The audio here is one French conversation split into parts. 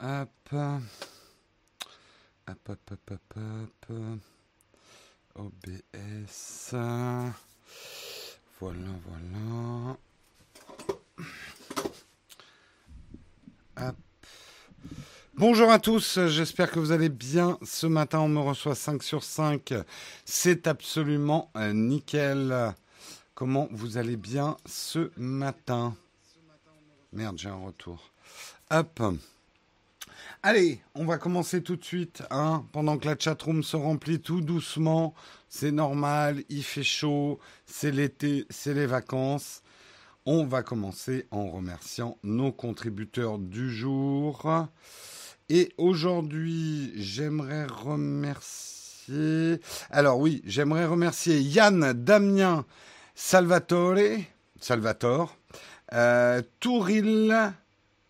Hop. Hop, hop, hop, hop, hop. OBS. Voilà, voilà. Hop. Bonjour à tous, j'espère que vous allez bien. Ce matin, on me reçoit 5 sur 5. C'est absolument euh, nickel. Comment vous allez bien ce matin? Merde, j'ai un retour. Hop. Allez, on va commencer tout de suite. Hein, pendant que la chatroom se remplit tout doucement. C'est normal, il fait chaud, c'est l'été, c'est les vacances. On va commencer en remerciant nos contributeurs du jour. Et aujourd'hui, j'aimerais remercier. Alors oui, j'aimerais remercier Yann, Damien, Salvatore, Salvatore, euh, Touril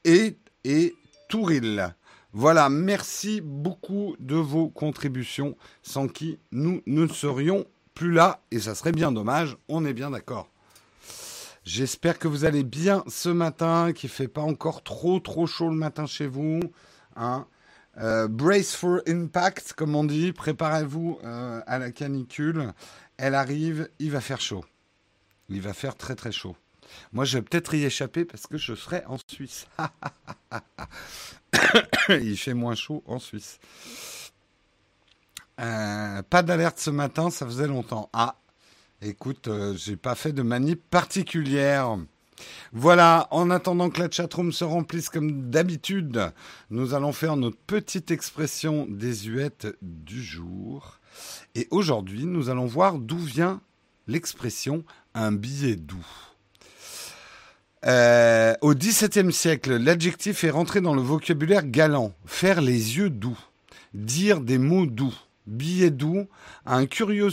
et, et Touril. Voilà, merci beaucoup de vos contributions, sans qui nous ne serions plus là, et ça serait bien dommage, on est bien d'accord. J'espère que vous allez bien ce matin, qu'il fait pas encore trop trop chaud le matin chez vous. Hein. Euh, brace for impact, comme on dit. Préparez-vous euh, à la canicule. Elle arrive, il va faire chaud. Il va faire très très chaud. Moi, je vais peut-être y échapper parce que je serai en Suisse. il fait moins chaud en Suisse. Euh, pas d'alerte ce matin, ça faisait longtemps. Ah, écoute, j'ai pas fait de manip particulière. Voilà, en attendant que la chatroom se remplisse comme d'habitude, nous allons faire notre petite expression désuète du jour. Et aujourd'hui, nous allons voir d'où vient l'expression un billet doux. Euh, au XVIIe siècle, l'adjectif est rentré dans le vocabulaire galant. Faire les yeux doux, dire des mots doux. Billet doux un curieux,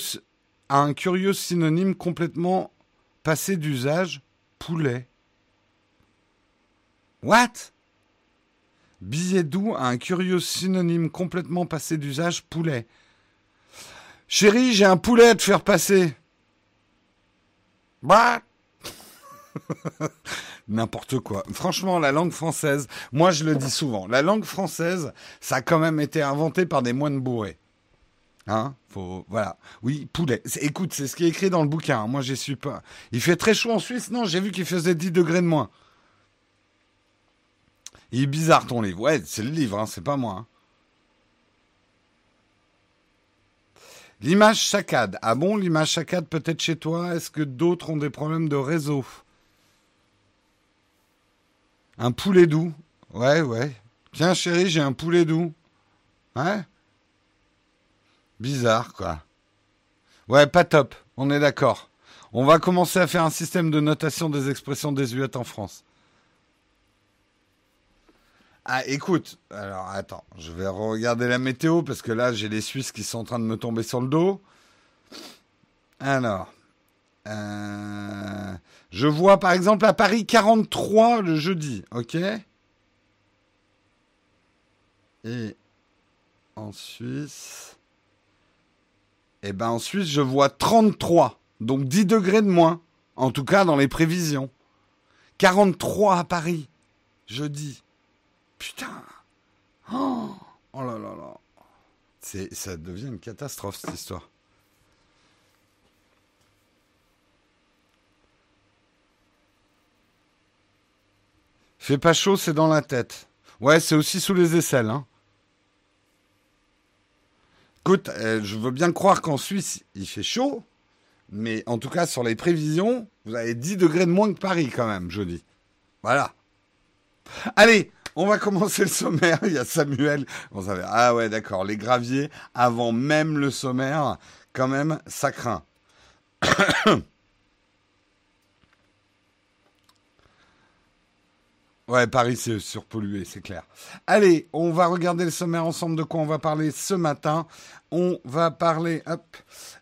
un curieux synonyme complètement passé d'usage poulet. What? Billet doux a un curieux synonyme complètement passé d'usage poulet. Chérie, j'ai un poulet à te faire passer. Bah N'importe quoi. Franchement, la langue française, moi je le dis souvent, la langue française, ça a quand même été inventé par des moines bourrés. Hein Faut, voilà. Oui, poulet. Écoute, c'est ce qui est écrit dans le bouquin. Hein. Moi, j'y suis pas. Il fait très chaud en Suisse Non, j'ai vu qu'il faisait 10 degrés de moins. Il est bizarre ton livre. Ouais, c'est le livre, hein, c'est pas moi. Hein. L'image saccade. Ah bon, l'image saccade peut-être chez toi? Est-ce que d'autres ont des problèmes de réseau? Un poulet doux. Ouais, ouais. Tiens, chérie, j'ai un poulet doux. Ouais Bizarre, quoi. Ouais, pas top. On est d'accord. On va commencer à faire un système de notation des expressions désuètes en France. Ah, écoute, alors attends, je vais regarder la météo parce que là, j'ai les Suisses qui sont en train de me tomber sur le dos. Alors, euh, je vois par exemple à Paris 43 le jeudi, ok? Et en Suisse, eh ben en Suisse, je vois 33. Donc 10 degrés de moins. En tout cas, dans les prévisions. 43 à Paris. Jeudi. Putain. Oh, oh là là là. Ça devient une catastrophe, cette histoire. Fait pas chaud, c'est dans la tête. Ouais, c'est aussi sous les aisselles. Hein. Écoute, euh, je veux bien croire qu'en Suisse, il fait chaud, mais en tout cas, sur les prévisions, vous avez 10 degrés de moins que Paris quand même, jeudi. Voilà. Allez, on va commencer le sommaire. Il y a Samuel. Ah ouais, d'accord. Les graviers, avant même le sommaire, quand même, ça craint. Ouais, Paris, c'est surpollué, c'est clair. Allez, on va regarder le sommaire ensemble de quoi on va parler ce matin? On va parler, hop,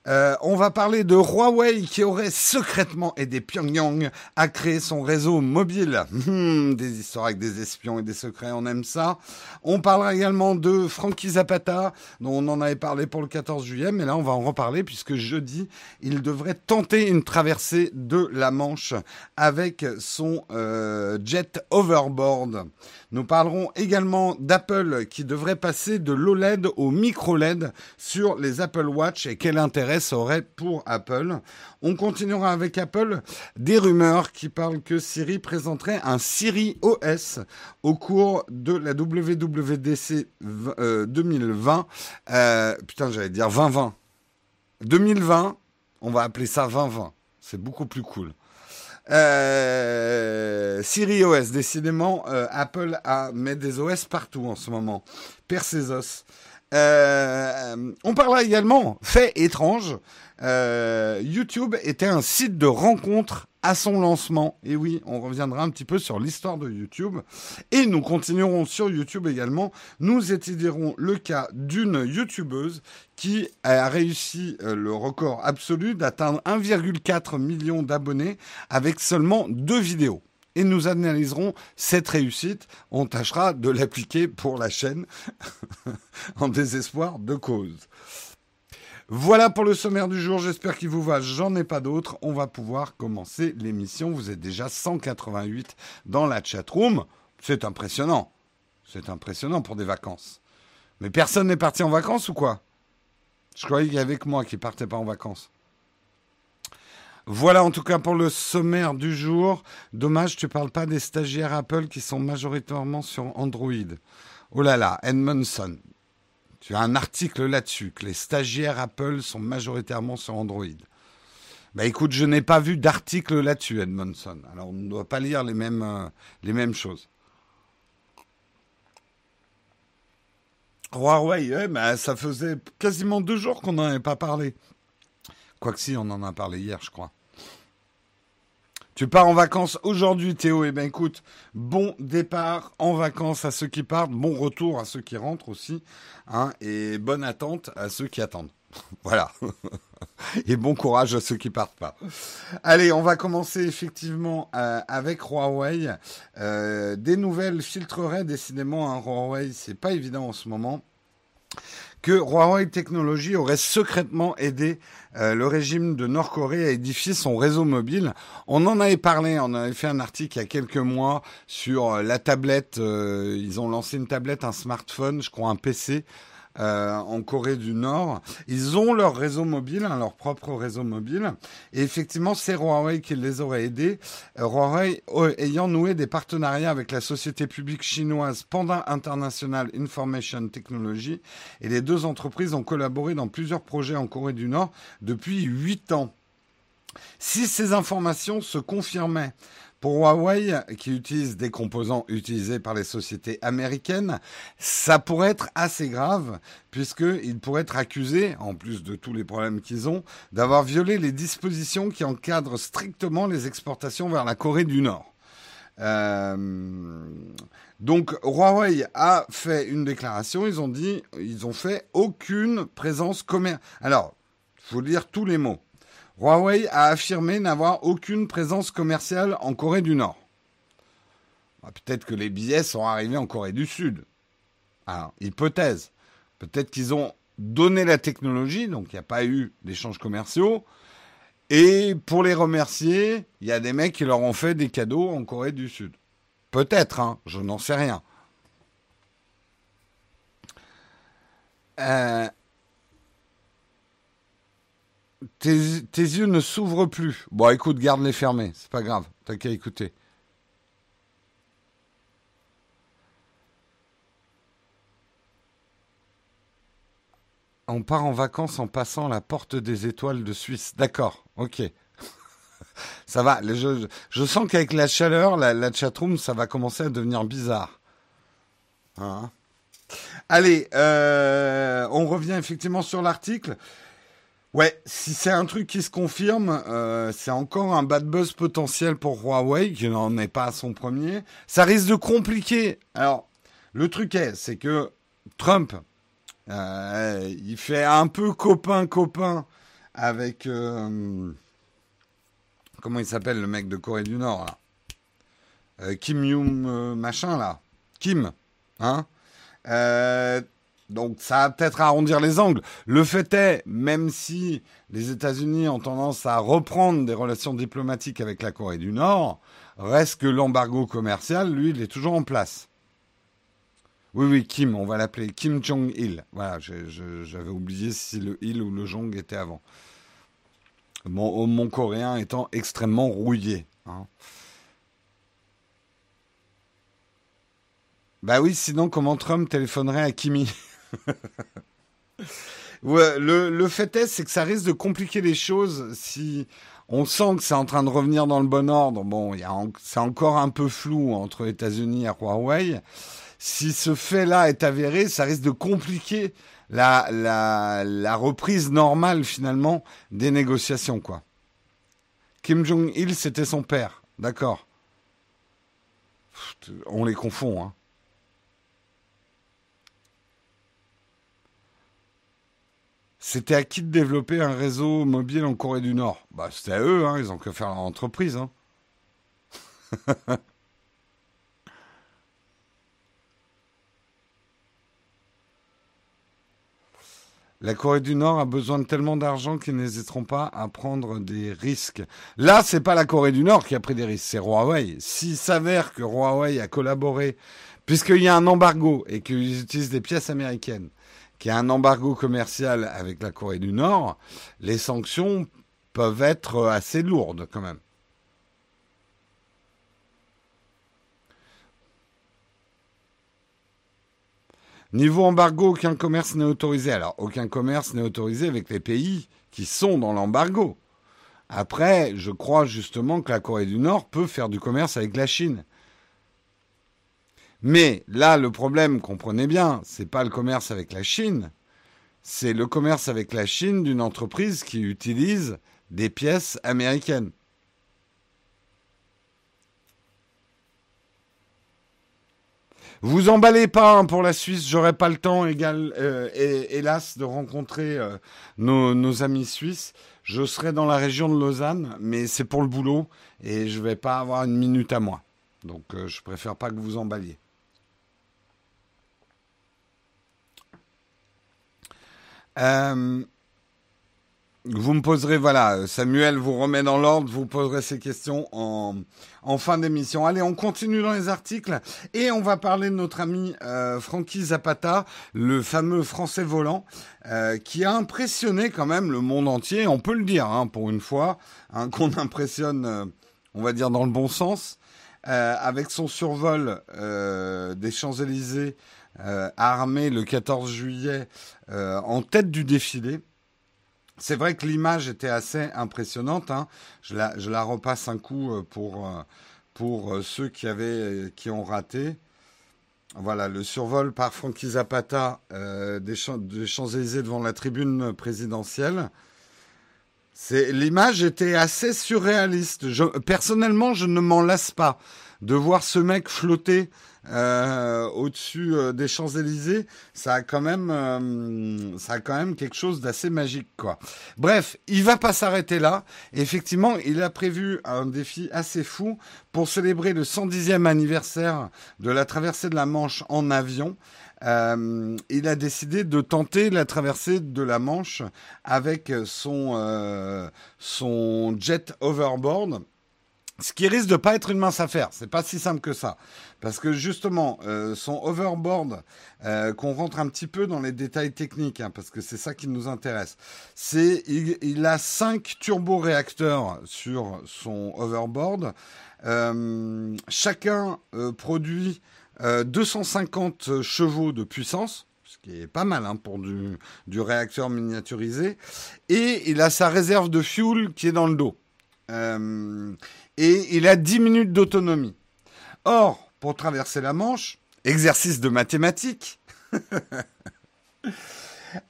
euh, on va parler de Huawei qui aurait secrètement aidé Pyongyang à créer son réseau mobile. Hmm, des histoires avec des espions et des secrets, on aime ça. On parlera également de Frankie Zapata, dont on en avait parlé pour le 14 juillet, mais là on va en reparler puisque jeudi, il devrait tenter une traversée de la Manche avec son euh, jet over Motherboard. Nous parlerons également d'Apple qui devrait passer de l'OLED au micro-LED sur les Apple Watch et quel intérêt ça aurait pour Apple. On continuera avec Apple des rumeurs qui parlent que Siri présenterait un Siri OS au cours de la WWDC 2020. Euh, euh, putain, j'allais dire 2020. 2020, on va appeler ça 2020. C'est beaucoup plus cool. Euh, Siri OS, décidément, euh, Apple a met des OS partout en ce moment. Père ses. Euh, on parlera également, fait étrange, euh, YouTube était un site de rencontre à son lancement. Et oui, on reviendra un petit peu sur l'histoire de YouTube. Et nous continuerons sur YouTube également. Nous étudierons le cas d'une YouTubeuse qui a réussi euh, le record absolu d'atteindre 1,4 million d'abonnés avec seulement deux vidéos et nous analyserons cette réussite. On tâchera de l'appliquer pour la chaîne en désespoir de cause. Voilà pour le sommaire du jour, j'espère qu'il vous va, j'en ai pas d'autres. On va pouvoir commencer l'émission, vous êtes déjà 188 dans la chatroom. C'est impressionnant, c'est impressionnant pour des vacances. Mais personne n'est parti en vacances ou quoi? Je croyais qu'il y avait que moi qui partais pas en vacances. Voilà en tout cas pour le sommaire du jour. Dommage, tu parles pas des stagiaires Apple qui sont majoritairement sur Android. Oh là là, Edmondson. Tu as un article là-dessus, que les stagiaires Apple sont majoritairement sur Android. Bah écoute, je n'ai pas vu d'article là-dessus, Edmondson. Alors on ne doit pas lire les mêmes, euh, choses. Huawei, ouais, bah, ça faisait quasiment deux jours qu'on n'en avait pas parlé. Quoique si, on en a parlé hier, je crois. Tu pars en vacances aujourd'hui, Théo. Eh bien, écoute, bon départ en vacances à ceux qui partent, bon retour à ceux qui rentrent aussi, hein, et bonne attente à ceux qui attendent. voilà. et bon courage à ceux qui partent pas. Allez, on va commencer effectivement euh, avec Huawei. Euh, des nouvelles filtreraient décidément. Hein, Huawei, c'est pas évident en ce moment que Huawei Technologies aurait secrètement aidé euh, le régime de Nord-Corée à édifier son réseau mobile. On en avait parlé, on avait fait un article il y a quelques mois sur euh, la tablette. Euh, ils ont lancé une tablette, un smartphone, je crois un PC euh, en Corée du Nord. Ils ont leur réseau mobile, hein, leur propre réseau mobile. Et effectivement, c'est Huawei qui les aurait aidés. Euh, Huawei euh, ayant noué des partenariats avec la société publique chinoise Panda International Information Technology. Et les deux entreprises ont collaboré dans plusieurs projets en Corée du Nord depuis huit ans. Si ces informations se confirmaient, pour Huawei, qui utilise des composants utilisés par les sociétés américaines, ça pourrait être assez grave, puisqu'ils pourraient être accusés, en plus de tous les problèmes qu'ils ont, d'avoir violé les dispositions qui encadrent strictement les exportations vers la Corée du Nord. Euh, donc Huawei a fait une déclaration, ils ont dit, ils ont fait aucune présence commerciale. Alors, il faut lire tous les mots. Huawei a affirmé n'avoir aucune présence commerciale en Corée du Nord. Bah, peut-être que les billets sont arrivés en Corée du Sud. Alors, hypothèse. Peut-être qu'ils ont donné la technologie, donc il n'y a pas eu d'échanges commerciaux. Et pour les remercier, il y a des mecs qui leur ont fait des cadeaux en Corée du Sud. Peut-être, hein, je n'en sais rien. Euh, tes, yeux ne s'ouvrent plus. Bon, écoute, garde-les fermés, c'est pas grave, t'as qu'à écouter. On part en vacances en passant la porte des étoiles de Suisse. D'accord, ok. ça va, je, sens qu'avec la chaleur, la, la chatroom, ça va commencer à devenir bizarre. Hein? Allez, euh, on revient effectivement sur l'article. Ouais, si c'est un truc qui se confirme, euh, c'est encore un bad buzz potentiel pour Huawei, qui n'en est pas à son premier. Ça risque de compliquer. Alors, le truc est, c'est que Trump, euh, il fait un peu copain-copain avec... Euh, comment il s'appelle le mec de Corée du Nord, là Kim Young machin, là. Kim, hein donc ça va peut-être arrondir les angles. Le fait est, même si les États-Unis ont tendance à reprendre des relations diplomatiques avec la Corée du Nord, Reste que l'embargo commercial, lui, il est toujours en place. Oui, oui, Kim, on va l'appeler Kim Jong-il. Voilà, j'avais oublié si le il ou le Jong était avant. Mon, mon coréen étant extrêmement rouillé. Hein. Bah oui, sinon comment Trump téléphonerait à Kimi? le, fait est, c'est que ça risque de compliquer les choses si on sent que c'est en train de revenir dans le bon ordre. Bon, c'est encore un peu flou entre États-Unis et Huawei. Si ce fait-là est avéré, ça risque de compliquer la reprise normale finalement des négociations, quoi. Kim Jong-il, c'était son père, d'accord. On les confond, hein. C'était à qui de développer un réseau mobile en Corée du Nord? Bah, c'était à eux, hein, ils ont que faire leur entreprise. Hein. La Corée du Nord a besoin de tellement d'argent qu'ils n'hésiteront pas à prendre des risques. Là, c'est pas la Corée du Nord qui a pris des risques, c'est Huawei. S'il s'avère que Huawei a collaboré, puisqu'il y a un embargo et qu'ils utilisent des pièces américaines, qu'il y a un embargo commercial avec la Corée du Nord, les sanctions peuvent être assez lourdes quand même. Niveau embargo, aucun commerce n'est autorisé. Alors, aucun commerce n'est autorisé avec les pays qui sont dans l'embargo. Après, je crois justement que la Corée du Nord peut faire du commerce avec la Chine. Mais là, le problème, comprenez bien, c'est pas le commerce avec la Chine, c'est le commerce avec la Chine d'une entreprise qui utilise des pièces américaines. Vous emballez pas hein, pour la Suisse, j'aurai pas le temps, euh, hélas, de rencontrer euh, nos, amis suisses. Je serai dans la région de Lausanne, mais c'est pour le boulot et je vais pas avoir une minute à moi. Donc euh, je préfère pas que vous emballiez. Euh, vous me poserez, voilà, Samuel vous remet dans l'ordre, vous poserez ces questions en, en fin d'émission. Allez, on continue dans les articles et on va parler de notre ami euh, Frankie Zapata, le fameux français volant, euh, qui a impressionné quand même le monde entier, on peut le dire, hein, pour une fois, hein, qu'on impressionne, euh, on va dire dans le bon sens, avec son survol des Champs-Élysées armé le 14 juillet en tête du défilé. C'est vrai que l'image était assez impressionnante. Hein. Je, la, repasse un coup euh, pour, euh, pour euh, ceux qui, avaient, qui ont raté. Voilà, le survol par Frankie Zapata des, Champs-Élysées devant la tribune présidentielle. L'image était assez surréaliste. Personnellement, je ne m'en lasse pas de voir ce mec flotter euh, au-dessus euh, des Champs-Élysées, ça a quand même, euh, ça a quand même quelque chose d'assez magique, quoi. Bref, il va pas s'arrêter là. Effectivement, il a prévu un défi assez fou pour célébrer le 110e anniversaire de la traversée de la Manche en avion. Il a décidé de tenter la traversée de la Manche avec son, son jet overboard. Ce qui risque de pas être une mince affaire. C'est pas si simple que ça. Parce que justement, euh, son overboard, euh, qu'on rentre un petit peu dans les détails techniques, hein, parce que c'est ça qui nous intéresse, c'est il, a cinq turboréacteurs sur son overboard. Euh, chacun produit 250 euh, chevaux de puissance ce qui est pas mal hein, pour du, réacteur miniaturisé. Et il a sa réserve de fuel qui est dans le dos. Et il a 10 minutes d'autonomie. Or, pour traverser la Manche, exercice de mathématiques,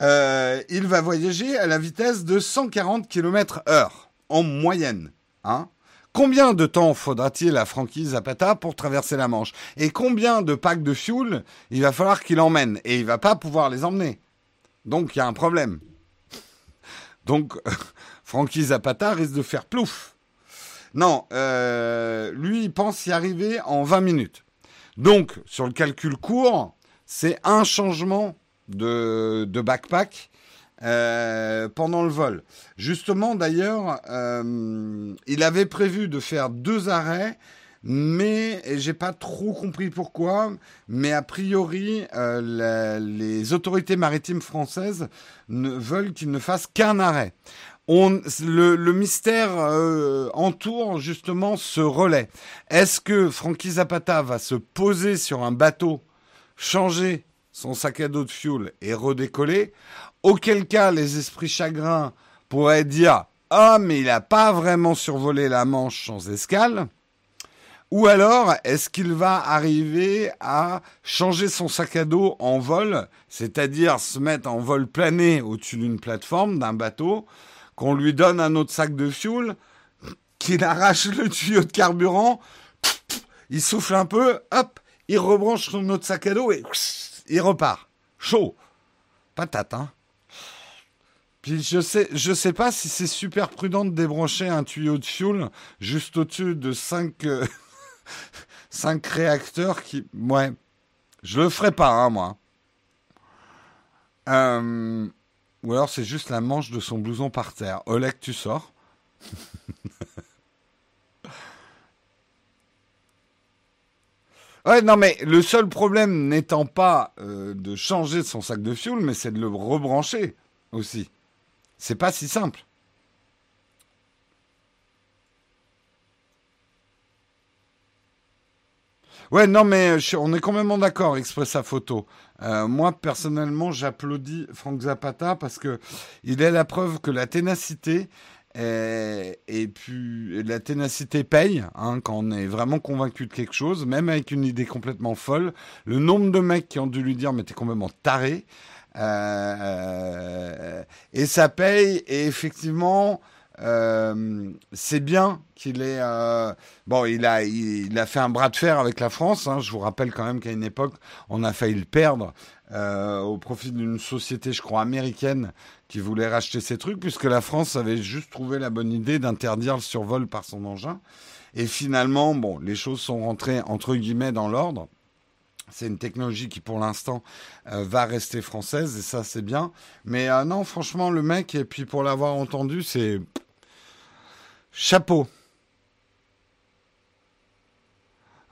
euh, il va voyager à la vitesse de 140 km heure, en moyenne. Hein Combien de temps faudra-t-il à Frankie Zapata pour traverser la Manche? Et combien de packs de fuel il va falloir qu'il emmène? Et il va pas pouvoir les emmener. Donc il y a un problème. Donc Frankie Zapata risque de faire plouf. Non, euh, lui, il pense y arriver en 20 minutes. Donc, sur le calcul court, c'est un changement de, backpack euh, pendant le vol. Justement, d'ailleurs, euh, il avait prévu de faire deux arrêts mais j'ai pas trop compris pourquoi. Mais a priori, les autorités maritimes françaises veulent qu'il ne fasse qu'un arrêt. Le, mystère euh, entoure justement ce relais. Est-ce que Frankie Zapata va se poser sur un bateau, changer son sac à dos de fuel et redécoller? Auquel cas, les esprits chagrins pourraient dire ah mais il n'a pas vraiment survolé la Manche sans escale. Ou alors, est-ce qu'il va arriver à changer son sac à dos en vol, c'est-à-dire se mettre en vol plané au-dessus d'une plateforme, d'un bateau, qu'on lui donne un autre sac de fuel, qu'il arrache le tuyau de carburant, il souffle un peu, hop, il rebranche son autre sac à dos et il repart. Chaud. Patate, hein puis je sais, je sais pas si c'est super prudent de débrancher un tuyau de fuel juste au-dessus de 5, 5 euh, réacteurs qui. Ouais. Je le ferai pas, hein, moi. Euh, ou alors c'est juste la manche de son blouson par terre. Oleg, tu sors. ouais, non, mais le seul problème n'étant pas euh, de changer son sac de fuel, mais c'est de le rebrancher aussi. C'est pas si simple. Ouais, non, mais on est complètement d'accord, Expressa Photo. Euh, moi, personnellement, j'applaudis Frank Zapata parce que il est la preuve que la ténacité et puis la ténacité paye hein, quand on est vraiment convaincu de quelque chose, même avec une idée complètement folle. Le nombre de mecs qui ont dû lui dire mais t'es complètement taré. Euh, et ça paye. Et effectivement, euh, c'est bien qu'il ait. Euh, bon, il a, il, a fait un bras de fer avec la France. Hein. Je vous rappelle quand même qu'à une époque, on a failli le perdre au profit d'une société, je crois, américaine qui voulait racheter ces trucs, puisque la France avait juste trouvé la bonne idée d'interdire le survol par son engin. Et finalement, bon, les choses sont rentrées entre guillemets dans l'ordre. C'est une technologie qui, pour l'instant, euh, va rester française, et ça, c'est bien. Mais euh, non, franchement, le mec, et puis pour l'avoir entendu, c'est chapeau.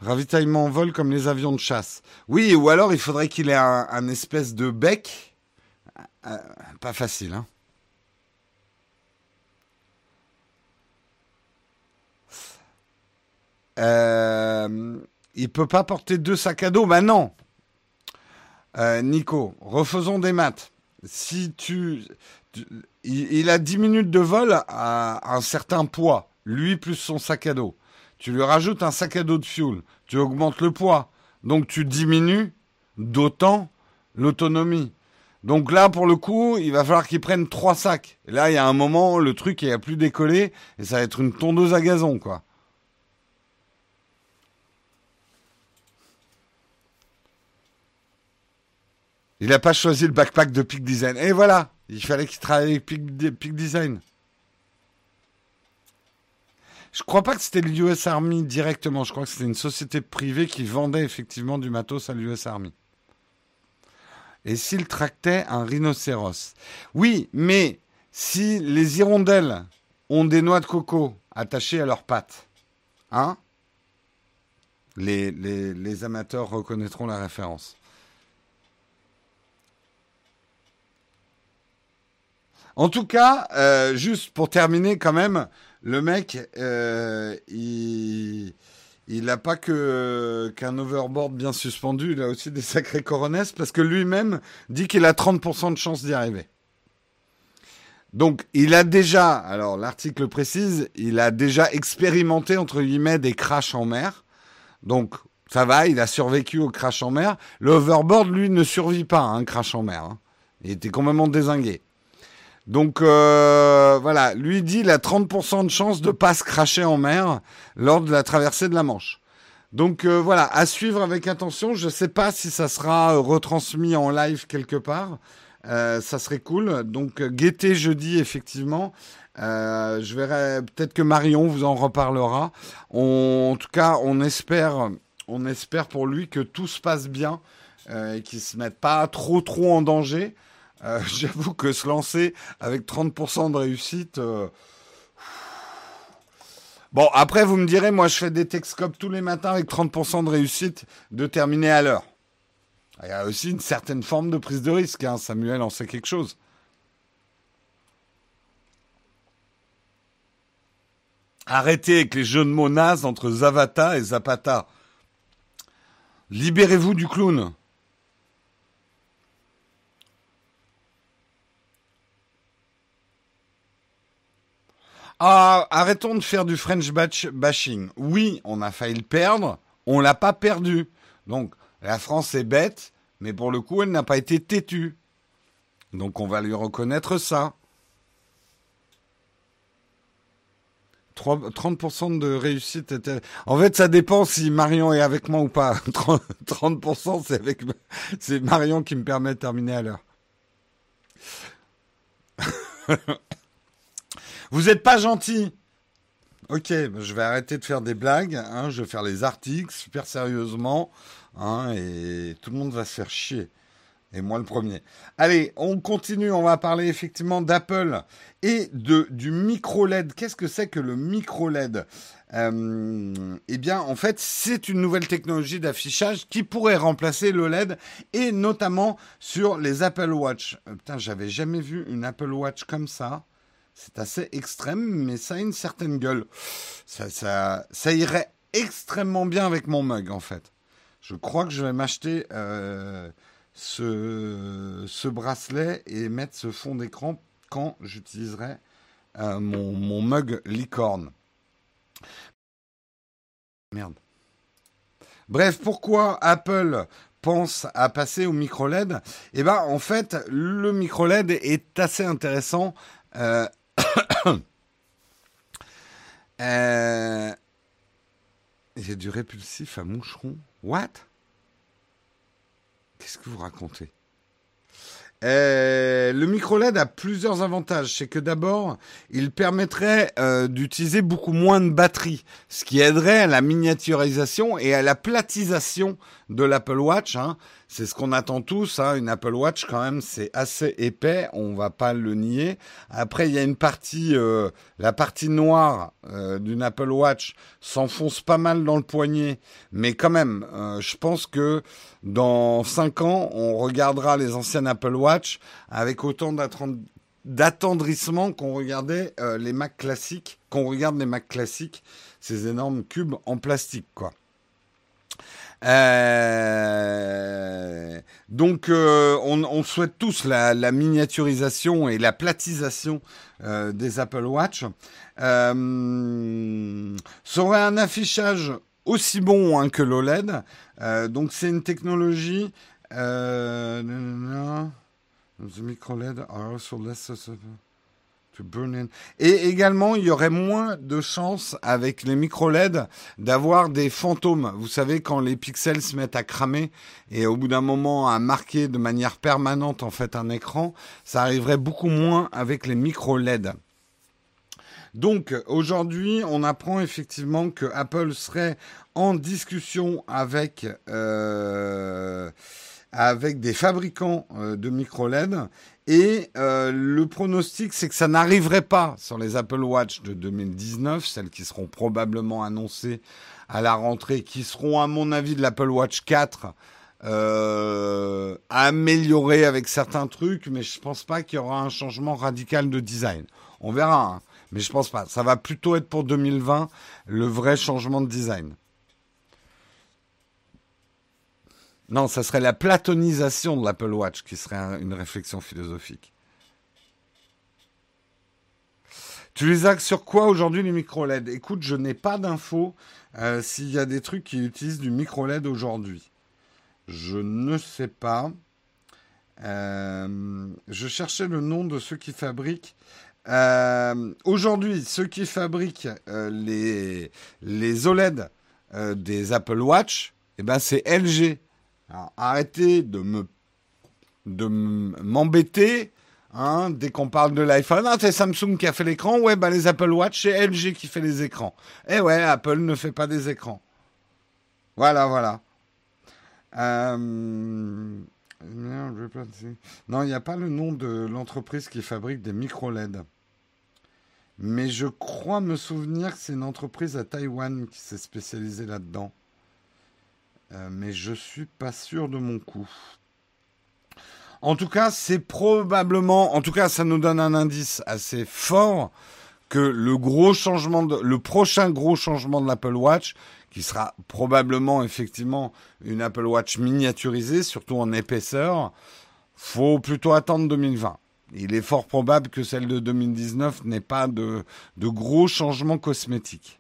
Ravitaillement en vol comme les avions de chasse. Oui, ou alors il faudrait qu'il ait un, espèce de bec. Euh, pas facile, hein. Euh, il peut pas porter deux sacs à dos. Ben non. Euh, Nico, refaisons des maths. Si tu, il, a 10 minutes de vol à un certain poids, lui plus son sac à dos. Tu lui rajoutes un sac à dos de fuel, tu augmentes le poids. Donc tu diminues d'autant l'autonomie. Donc là, pour le coup, il va falloir qu'il prenne trois sacs. Là, il y a un moment, le truc, il plus décollé, et ça va être une tondeuse à gazon, quoi. Il n'a pas choisi le backpack de Peak Design. Et voilà, il fallait qu'il travaille avec Peak, Design. Je crois pas que c'était l'US Army directement. Je crois que c'était une société privée qui vendait effectivement du matos à l'US Army. Et s'il tractait un rhinocéros Oui, mais si les hirondelles ont des noix de coco attachées à leurs pattes, hein les amateurs reconnaîtront la référence. En tout cas, euh, juste pour terminer quand même, le mec, euh, il n'a pas que qu'un overboard bien suspendu, il a aussi des sacrés coronesses parce que lui-même dit qu'il a 30% de chance d'y arriver. Donc, il a déjà, alors l'article précise, il a déjà expérimenté entre guillemets des crashs en mer. Donc, ça va, il a survécu au crash en mer. Le overboard, lui, ne survit pas à un crash en mer. Hein. Il était complètement désingué. Donc euh, voilà, lui dit il a 30% de chance de pas se cracher en mer lors de la traversée de la Manche. Donc euh, voilà, à suivre avec attention. Je ne sais pas si ça sera euh, retransmis en live quelque part. ça serait cool. Donc guettez jeudi effectivement. je verrai peut-être que Marion vous en reparlera. en tout cas, on espère, on espère pour lui que tout se passe bien et qu'il se mette pas trop trop en danger. Euh, j'avoue que se lancer avec 30% de réussite, euh, Bon, après, vous me direz, moi, je fais des Texcopes tous les matins avec 30% de réussite de terminer à l'heure. Il y a aussi une certaine forme de prise de risque, hein. Samuel en sait quelque chose. Arrêtez avec les jeux de mots nazes entre Zavata et Zapata. Libérez-vous du clown. Ah, arrêtons de faire du French bashing. Oui, on a failli le perdre, on l'a pas perdu. Donc, la France est bête, mais pour le coup, elle n'a pas été têtue. Donc, on va lui reconnaître ça. 30% de réussite. En fait, ça dépend si Marion est avec moi ou pas. 30%, c'est avec, c'est Marion qui me permet de terminer à l'heure. Vous n'êtes pas gentil. Ok, je vais arrêter de faire des blagues. Hein, je vais faire les articles super sérieusement. Hein, et tout le monde va se faire chier. Et moi le premier. Allez, on continue. On va parler effectivement d'Apple et de du micro LED. Qu'est-ce que c'est que le micro LED euh, Eh bien, en fait, c'est une nouvelle technologie d'affichage qui pourrait remplacer le LED et notamment sur les Apple Watch. Euh, putain, j'avais jamais vu une Apple Watch comme ça. C'est assez extrême, mais ça a une certaine gueule. Ça, ça, irait extrêmement bien avec mon mug, en fait. Je crois que je vais m'acheter euh, ce, ce, bracelet et mettre ce fond d'écran quand j'utiliserai euh, mon, mon, mug licorne. Merde. Bref, pourquoi Apple pense à passer au micro LED Eh bien, en fait, le micro LED est assez intéressant. Euh, euh, il y a du répulsif à moucheron. What? Qu'est-ce que vous racontez? Euh, le micro LED a plusieurs avantages. C'est que d'abord, il permettrait euh, d'utiliser beaucoup moins de batterie, ce qui aiderait à la miniaturisation et à la platisation de l'Apple Watch. Hein. C'est ce qu'on attend tous. Hein. Une Apple Watch, quand même, c'est assez épais. On va pas le nier. Après, il y a une partie, euh, la partie noire euh, d'une Apple Watch s'enfonce pas mal dans le poignet, mais quand même, euh, je pense que dans cinq ans, on regardera les anciennes Apple Watch avec autant d'attendrissement qu'on regardait les Mac classiques, qu'on regarde les Mac classiques, ces énormes cubes en plastique, quoi. Euh, donc, euh, on, souhaite tous la, miniaturisation et la platisation euh, des Apple Watch. ça aurait un affichage aussi bon hein, que l'OLED. donc, c'est une technologie. The micro LED are also less et également, il y aurait moins de chances avec les micro LED d'avoir des fantômes. Vous savez, quand les pixels se mettent à cramer et au bout d'un moment à marquer de manière permanente en fait un écran, ça arriverait beaucoup moins avec les micro LED. Donc aujourd'hui, on apprend effectivement que Apple serait en discussion avec euh, avec des fabricants euh, de micro LED et euh, le pronostic, c'est que ça n'arriverait pas sur les Apple Watch de 2019, celles qui seront probablement annoncées à la rentrée, qui seront à mon avis de l'Apple Watch 4 euh, améliorées avec certains trucs, mais je pense pas qu'il y aura un changement radical de design. On verra, hein, mais je pense pas. Ça va plutôt être pour 2020 le vrai changement de design. Non, ça serait la platonisation de l'Apple Watch qui serait une réflexion philosophique. Tu les as sur quoi aujourd'hui les micro LED Écoute, je n'ai pas d'infos euh, s'il y a des trucs qui utilisent du micro LED aujourd'hui. Je ne sais pas. Euh, je cherchais le nom de ceux qui fabriquent. Euh, aujourd'hui, ceux qui fabriquent les, les OLED des Apple Watch, eh ben c'est LG alors, arrêtez de me m'embêter hein, dès qu'on parle de l'iPhone. Ah, c'est Samsung qui a fait l'écran. Ouais, bah les Apple Watch, c'est LG qui fait les écrans. Eh ouais, Apple ne fait pas des écrans. Voilà, voilà. Euh, non, il n'y a pas le nom de l'entreprise qui fabrique des micro LED. Mais je crois me souvenir que c'est une entreprise à Taïwan qui s'est spécialisée là-dedans. Euh, mais je suis pas sûr de mon coup. En tout cas, c'est probablement, en tout cas, ça nous donne un indice assez fort que le prochain gros changement de l'Apple Watch, qui sera probablement effectivement une Apple Watch miniaturisée, surtout en épaisseur, faut plutôt attendre 2020. Il est fort probable que celle de 2019 n'ait pas de gros changements cosmétiques.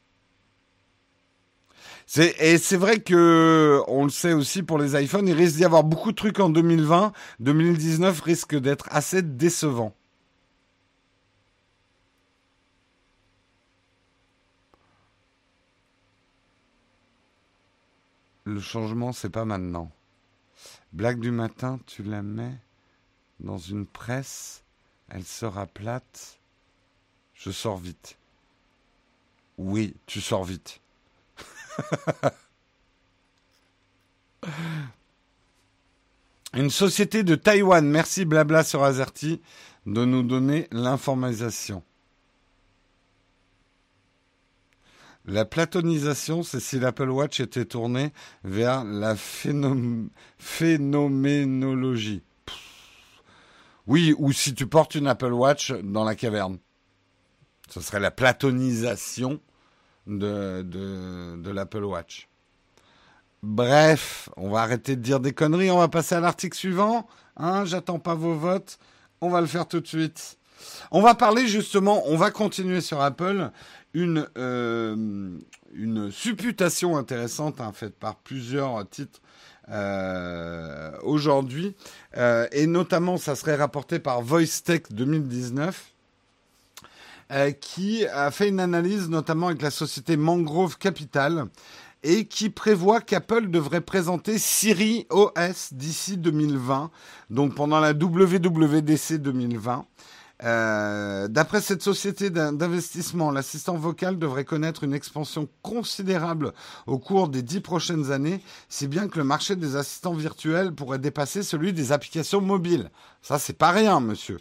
Et c'est vrai que, on le sait aussi pour les iPhones, il risque d'y avoir beaucoup de trucs en 2020. 2019 risque d'être assez décevant. Le changement, c'est pas maintenant. Blague du matin, tu la mets dans une presse, elle sera plate. Je sors vite. Oui, tu sors vite. Une société de Taïwan, merci Blabla sur Azerty de nous donner l'information. La platonisation, c'est si l'Apple Watch était tourné vers la phénoménologie. Oui, ou si tu portes une Apple Watch dans la caverne. Ce serait la platonisation de, de, l'Apple Watch. Bref, on va arrêter de dire des conneries, on va passer à l'article suivant. Hein, J'attends pas vos votes, on va le faire tout de suite. On va parler justement, on va continuer sur Apple, une, euh, supputation intéressante hein, faite par plusieurs titres euh, aujourd'hui, euh, et notamment ça serait rapporté par VoiceTech 2019. Euh, qui a fait une analyse notamment avec la société Mangrove Capital et qui prévoit qu'Apple devrait présenter Siri OS d'ici 2020, donc pendant la WWDC 2020. Euh, D'après cette société d'investissement, l'assistant vocal devrait connaître une expansion considérable au cours des dix prochaines années, si bien que le marché des assistants virtuels pourrait dépasser celui des applications mobiles. Ça, c'est pas rien, monsieur.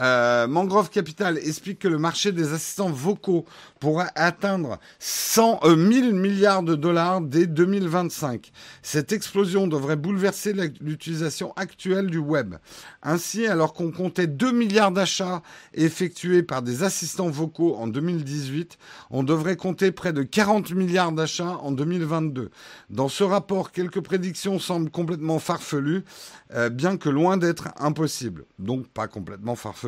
Euh, Mangrove Capital explique que le marché des assistants vocaux pourra atteindre 100, 1000 euh, milliards de dollars dès 2025. Cette explosion devrait bouleverser l'utilisation actuelle du web. Ainsi, alors qu'on comptait 2 milliards d'achats effectués par des assistants vocaux en 2018, on devrait compter près de 40 milliards d'achats en 2022. Dans ce rapport, quelques prédictions semblent complètement farfelues, euh, bien que loin d'être impossibles. Donc pas complètement farfelues.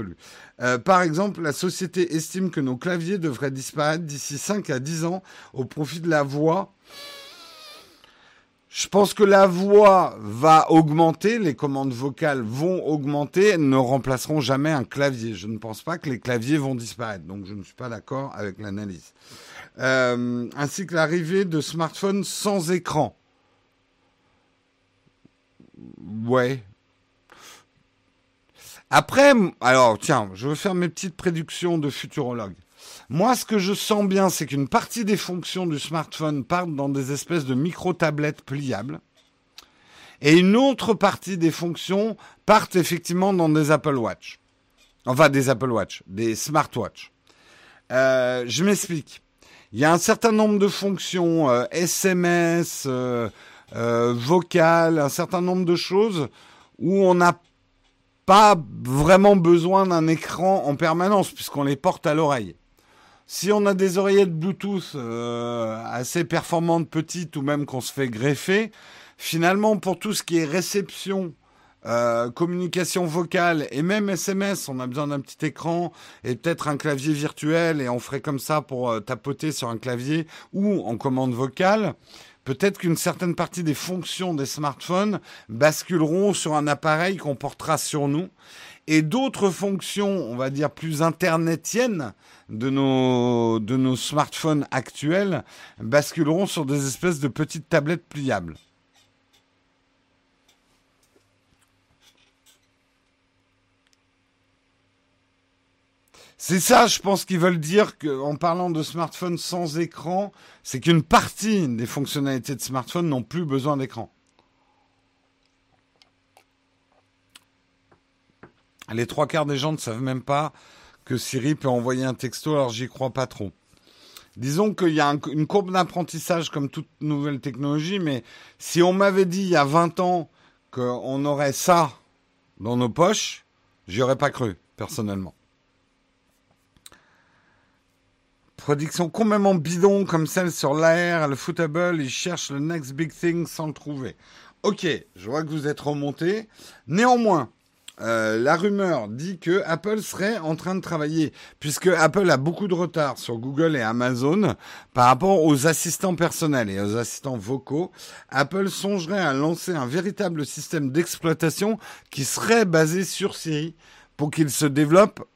Euh, par exemple, la société estime que nos claviers devraient disparaître d'ici 5 à 10 ans au profit de la voix. Je pense que la voix va augmenter, les commandes vocales vont augmenter, elles ne remplaceront jamais un clavier. Je ne pense pas que les claviers vont disparaître, donc je ne suis pas d'accord avec l'analyse. Euh, ainsi que l'arrivée de smartphones sans écran. Ouais, après, alors tiens, je vais faire mes petites prédictions de futurologue. Moi, ce que je sens bien, c'est qu'une partie des fonctions du smartphone partent dans des espèces de micro-tablettes pliables. Et une autre partie des fonctions partent effectivement dans des Apple Watch. Enfin, des Apple Watch, des smartwatch. Euh, je m'explique. Il y a un certain nombre de fonctions, SMS, euh, euh, vocal, un certain nombre de choses où on n'a pas vraiment besoin d'un écran en permanence puisqu'on les porte à l'oreille. Si on a des oreillettes Bluetooth euh, assez performantes, petites ou même qu'on se fait greffer, finalement pour tout ce qui est réception, euh, communication vocale et même SMS, on a besoin d'un petit écran et peut-être un clavier virtuel et on ferait comme ça pour euh, tapoter sur un clavier ou en commande vocale peut-être qu'une certaine partie des fonctions des smartphones basculeront sur un appareil qu'on portera sur nous. Et d'autres fonctions, on va dire plus internetiennes de nos, de nos smartphones actuels basculeront sur des espèces de petites tablettes pliables. C'est ça, je pense qu'ils veulent dire qu'en parlant de smartphones sans écran, c'est qu'une partie des fonctionnalités de smartphone n'ont plus besoin d'écran. Les trois quarts des gens ne savent même pas que Siri peut envoyer un texto, alors j'y crois pas trop. Disons qu'il y a une courbe d'apprentissage comme toute nouvelle technologie, mais si on m'avait dit il y a 20 ans qu'on aurait ça dans nos poches, j'y aurais pas cru, personnellement. Production complètement bidon comme celle sur l'AR, le footable, ils cherchent le next big thing sans le trouver. Ok, je vois que vous êtes remonté. Néanmoins, euh, la rumeur dit que Apple serait en train de travailler, puisque Apple a beaucoup de retard sur Google et Amazon par rapport aux assistants personnels et aux assistants vocaux. Apple songerait à lancer un véritable système d'exploitation qui serait basé sur Siri pour qu'il se développe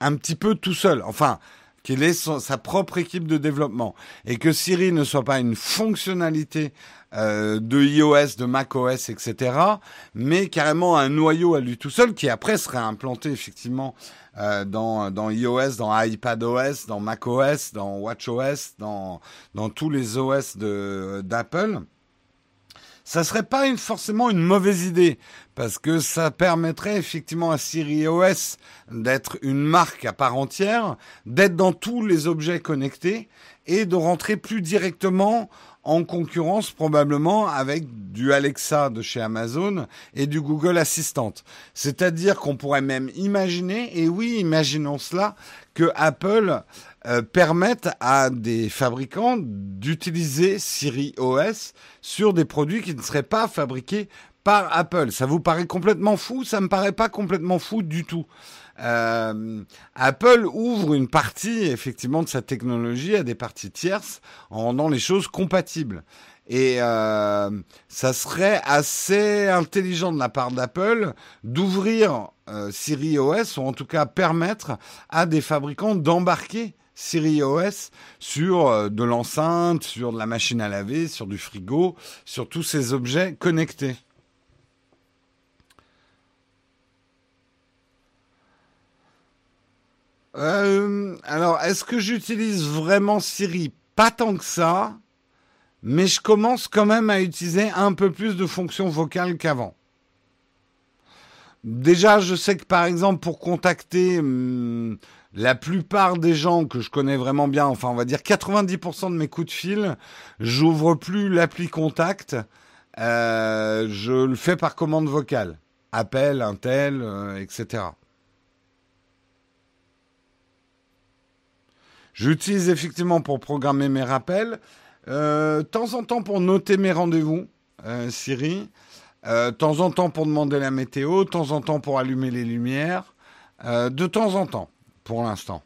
un petit peu tout seul. Enfin, qu'il ait sa propre équipe de développement et que Siri ne soit pas une fonctionnalité euh, de iOS, de macOS, etc., mais carrément un noyau à lui tout seul qui après serait implanté effectivement euh, dans, dans iOS, dans iPadOS, dans macOS, dans WatchOS, dans, dans tous les OS d'Apple ça serait pas forcément une mauvaise idée parce que ça permettrait effectivement à Siri OS d'être une marque à part entière, d'être dans tous les objets connectés et de rentrer plus directement en concurrence probablement avec du Alexa de chez Amazon et du Google Assistant. C'est-à-dire qu'on pourrait même imaginer, et oui, imaginons cela, que Apple euh, permette à des fabricants d'utiliser Siri OS sur des produits qui ne seraient pas fabriqués par Apple. Ça vous paraît complètement fou? Ça me paraît pas complètement fou du tout. Euh, Apple ouvre une partie effectivement de sa technologie à des parties tierces en rendant les choses compatibles. Et euh, ça serait assez intelligent de la part d'Apple d'ouvrir euh, Siri OS, ou en tout cas permettre à des fabricants d'embarquer Siri OS sur euh, de l'enceinte, sur de la machine à laver, sur du frigo, sur tous ces objets connectés. Euh, alors, est-ce que j'utilise vraiment Siri? Pas tant que ça, mais je commence quand même à utiliser un peu plus de fonctions vocales qu'avant. Déjà, je sais que par exemple, pour contacter hum, la plupart des gens que je connais vraiment bien, enfin on va dire 90% de mes coups de fil, j'ouvre plus l'appli contact, euh, je le fais par commande vocale, appel, un tel, euh, etc. J'utilise effectivement pour programmer mes rappels, euh, de temps en temps pour noter mes rendez-vous, Siri, de temps en temps pour demander la météo, de temps en temps pour allumer les lumières, de temps en temps pour l'instant.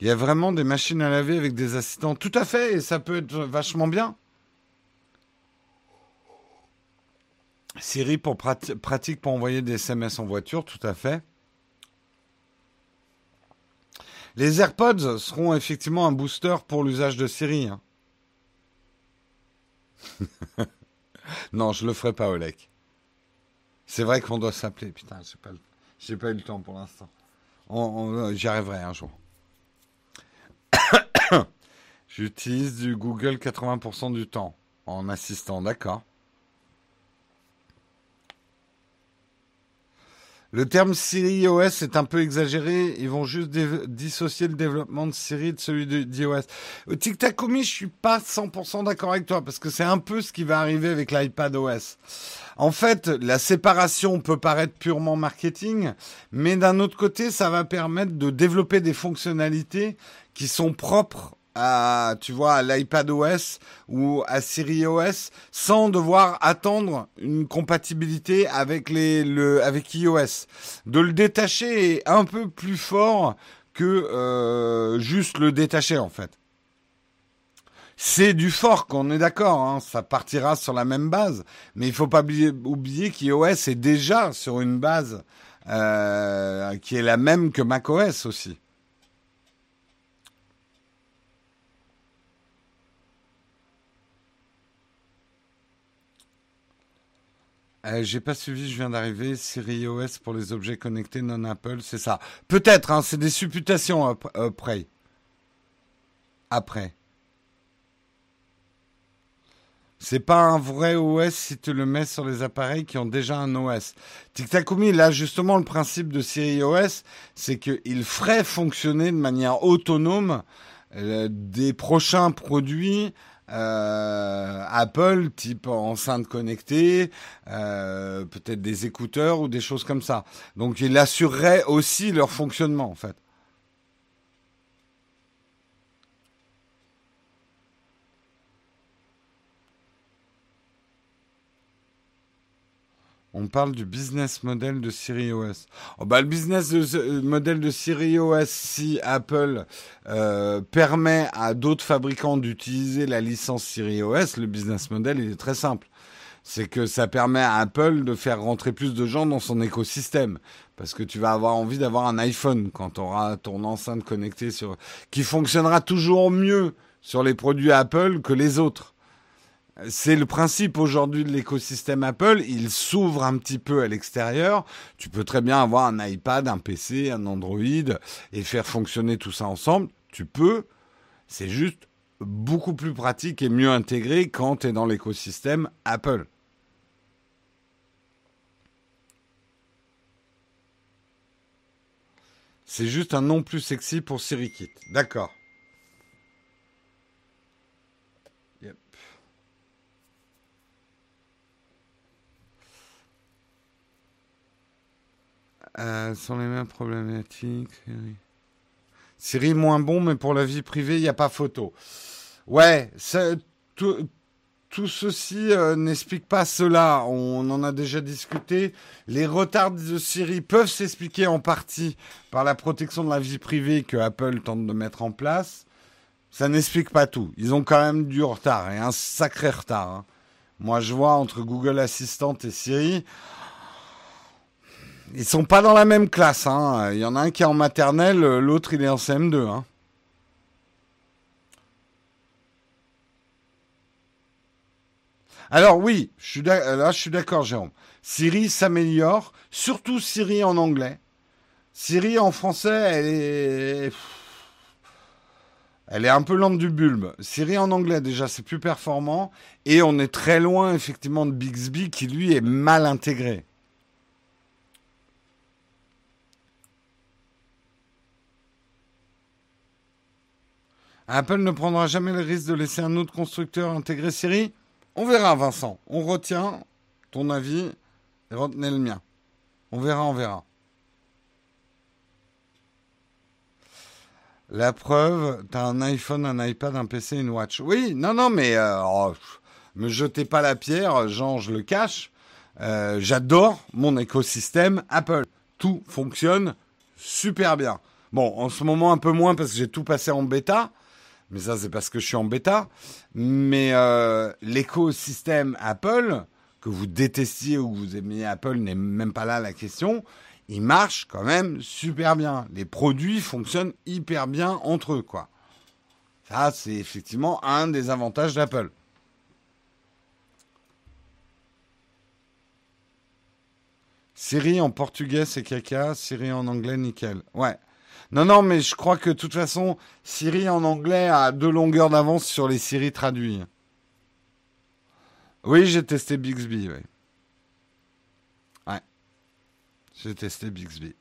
Il y a vraiment des machines à laver avec des assistants. Tout à fait, et ça peut être vachement bien. Siri pour pratique pour envoyer des SMS en voiture, tout à fait. Les AirPods seront effectivement un booster pour l'usage de Siri. Hein. non, je le ferai pas, Olek. C'est vrai qu'on doit s'appeler. Putain, j'ai pas, pas eu le temps pour l'instant. j'y arriverai un jour. J'utilise du Google 80% du temps en assistant, d'accord. Le terme Siri OS est un peu exagéré. Ils vont juste dissocier le développement de Siri de celui d'iOS. Au Tic Tac je suis pas 100% d'accord avec toi parce que c'est un peu ce qui va arriver avec l'iPad OS. En fait, la séparation peut paraître purement marketing, mais d'un autre côté, ça va permettre de développer des fonctionnalités qui sont propres à, tu vois, à l'iPad OS ou à Siri OS sans devoir attendre une compatibilité avec les, le, avec iOS. De le détacher est un peu plus fort que euh, juste le détacher en fait. C'est du fork, on est d'accord, hein, ça partira sur la même base, mais il faut pas oublier, oublier qu'iOS est déjà sur une base euh, qui est la même que macOS aussi. Euh, j'ai pas suivi, je viens d'arriver. Siri OS pour les objets connectés non Apple, c'est ça. Peut-être, hein, c'est des supputations après. Après. C'est pas un vrai OS si tu le mets sur les appareils qui ont déjà un OS. Tiktakumi, là justement le principe de Siri OS, c'est qu'il ferait fonctionner de manière autonome euh, des prochains produits euh, Apple, type enceinte connectée, euh, peut-être des écouteurs ou des choses comme ça. Donc il assurerait aussi leur fonctionnement en fait. On parle du business model de Siri OS. Oh bah, le business de, model de Siri OS, si Apple euh, permet à d'autres fabricants d'utiliser la licence Siri OS, le business model il est très simple. C'est que ça permet à Apple de faire rentrer plus de gens dans son écosystème. Parce que tu vas avoir envie d'avoir un iPhone quand tu auras ton enceinte connectée sur, qui fonctionnera toujours mieux sur les produits Apple que les autres. C'est le principe aujourd'hui de l'écosystème Apple. Il s'ouvre un petit peu à l'extérieur. Tu peux très bien avoir un iPad, un PC, un Android et faire fonctionner tout ça ensemble. Tu peux. C'est juste beaucoup plus pratique et mieux intégré quand tu es dans l'écosystème Apple. C'est juste un nom plus sexy pour SiriKit. D'accord. Euh, sont les mêmes problématiques. Siri moins bon, mais pour la vie privée, il n'y a pas photo. Ouais, tout, tout, ceci euh, n'explique pas cela. On en a déjà discuté. Les retards de Siri peuvent s'expliquer en partie par la protection de la vie privée que Apple tente de mettre en place. Ça n'explique pas tout. Ils ont quand même du retard, et un sacré retard. Hein. Moi, je vois entre Google Assistant et Siri, ils sont pas dans la même classe. Hein. Il y en a un qui est en maternelle, l'autre il est en CM2. Hein. Alors oui, je suis là je suis d'accord Jérôme. Siri s'améliore, surtout Siri en anglais. Siri en français, elle est... Elle est un peu lente du bulbe. Siri en anglais, déjà, c'est plus performant. Et on est très loin, effectivement, de Bixby, qui, lui, est mal intégré. Apple ne prendra jamais le risque de laisser un autre constructeur intégrer Siri On verra, Vincent. On retient ton avis et retenez le mien. On verra, on verra. La preuve, tu as un iPhone, un iPad, un PC, une watch. Oui, non, non, mais euh, oh, me jetez pas la pierre, Jean, je le cache. Euh, j'adore mon écosystème Apple. Tout fonctionne super bien. Bon, en ce moment un peu moins parce que j'ai tout passé en bêta mais ça c'est parce que je suis en bêta. Mais euh, l'écosystème Apple, que vous détestiez ou que vous aimiez Apple, n'est même pas là la question. Il marche quand même super bien. Les produits fonctionnent hyper bien entre eux, quoi. Ça, c'est effectivement un des avantages d'Apple. Siri en portugais, c'est caca. Siri en anglais, nickel. Ouais. Non, non, mais je crois que de toute façon, Siri en anglais a deux longueurs d'avance sur les Siri traduits. Oui, j'ai testé Bixby, oui. Ouais. J'ai testé Bixby.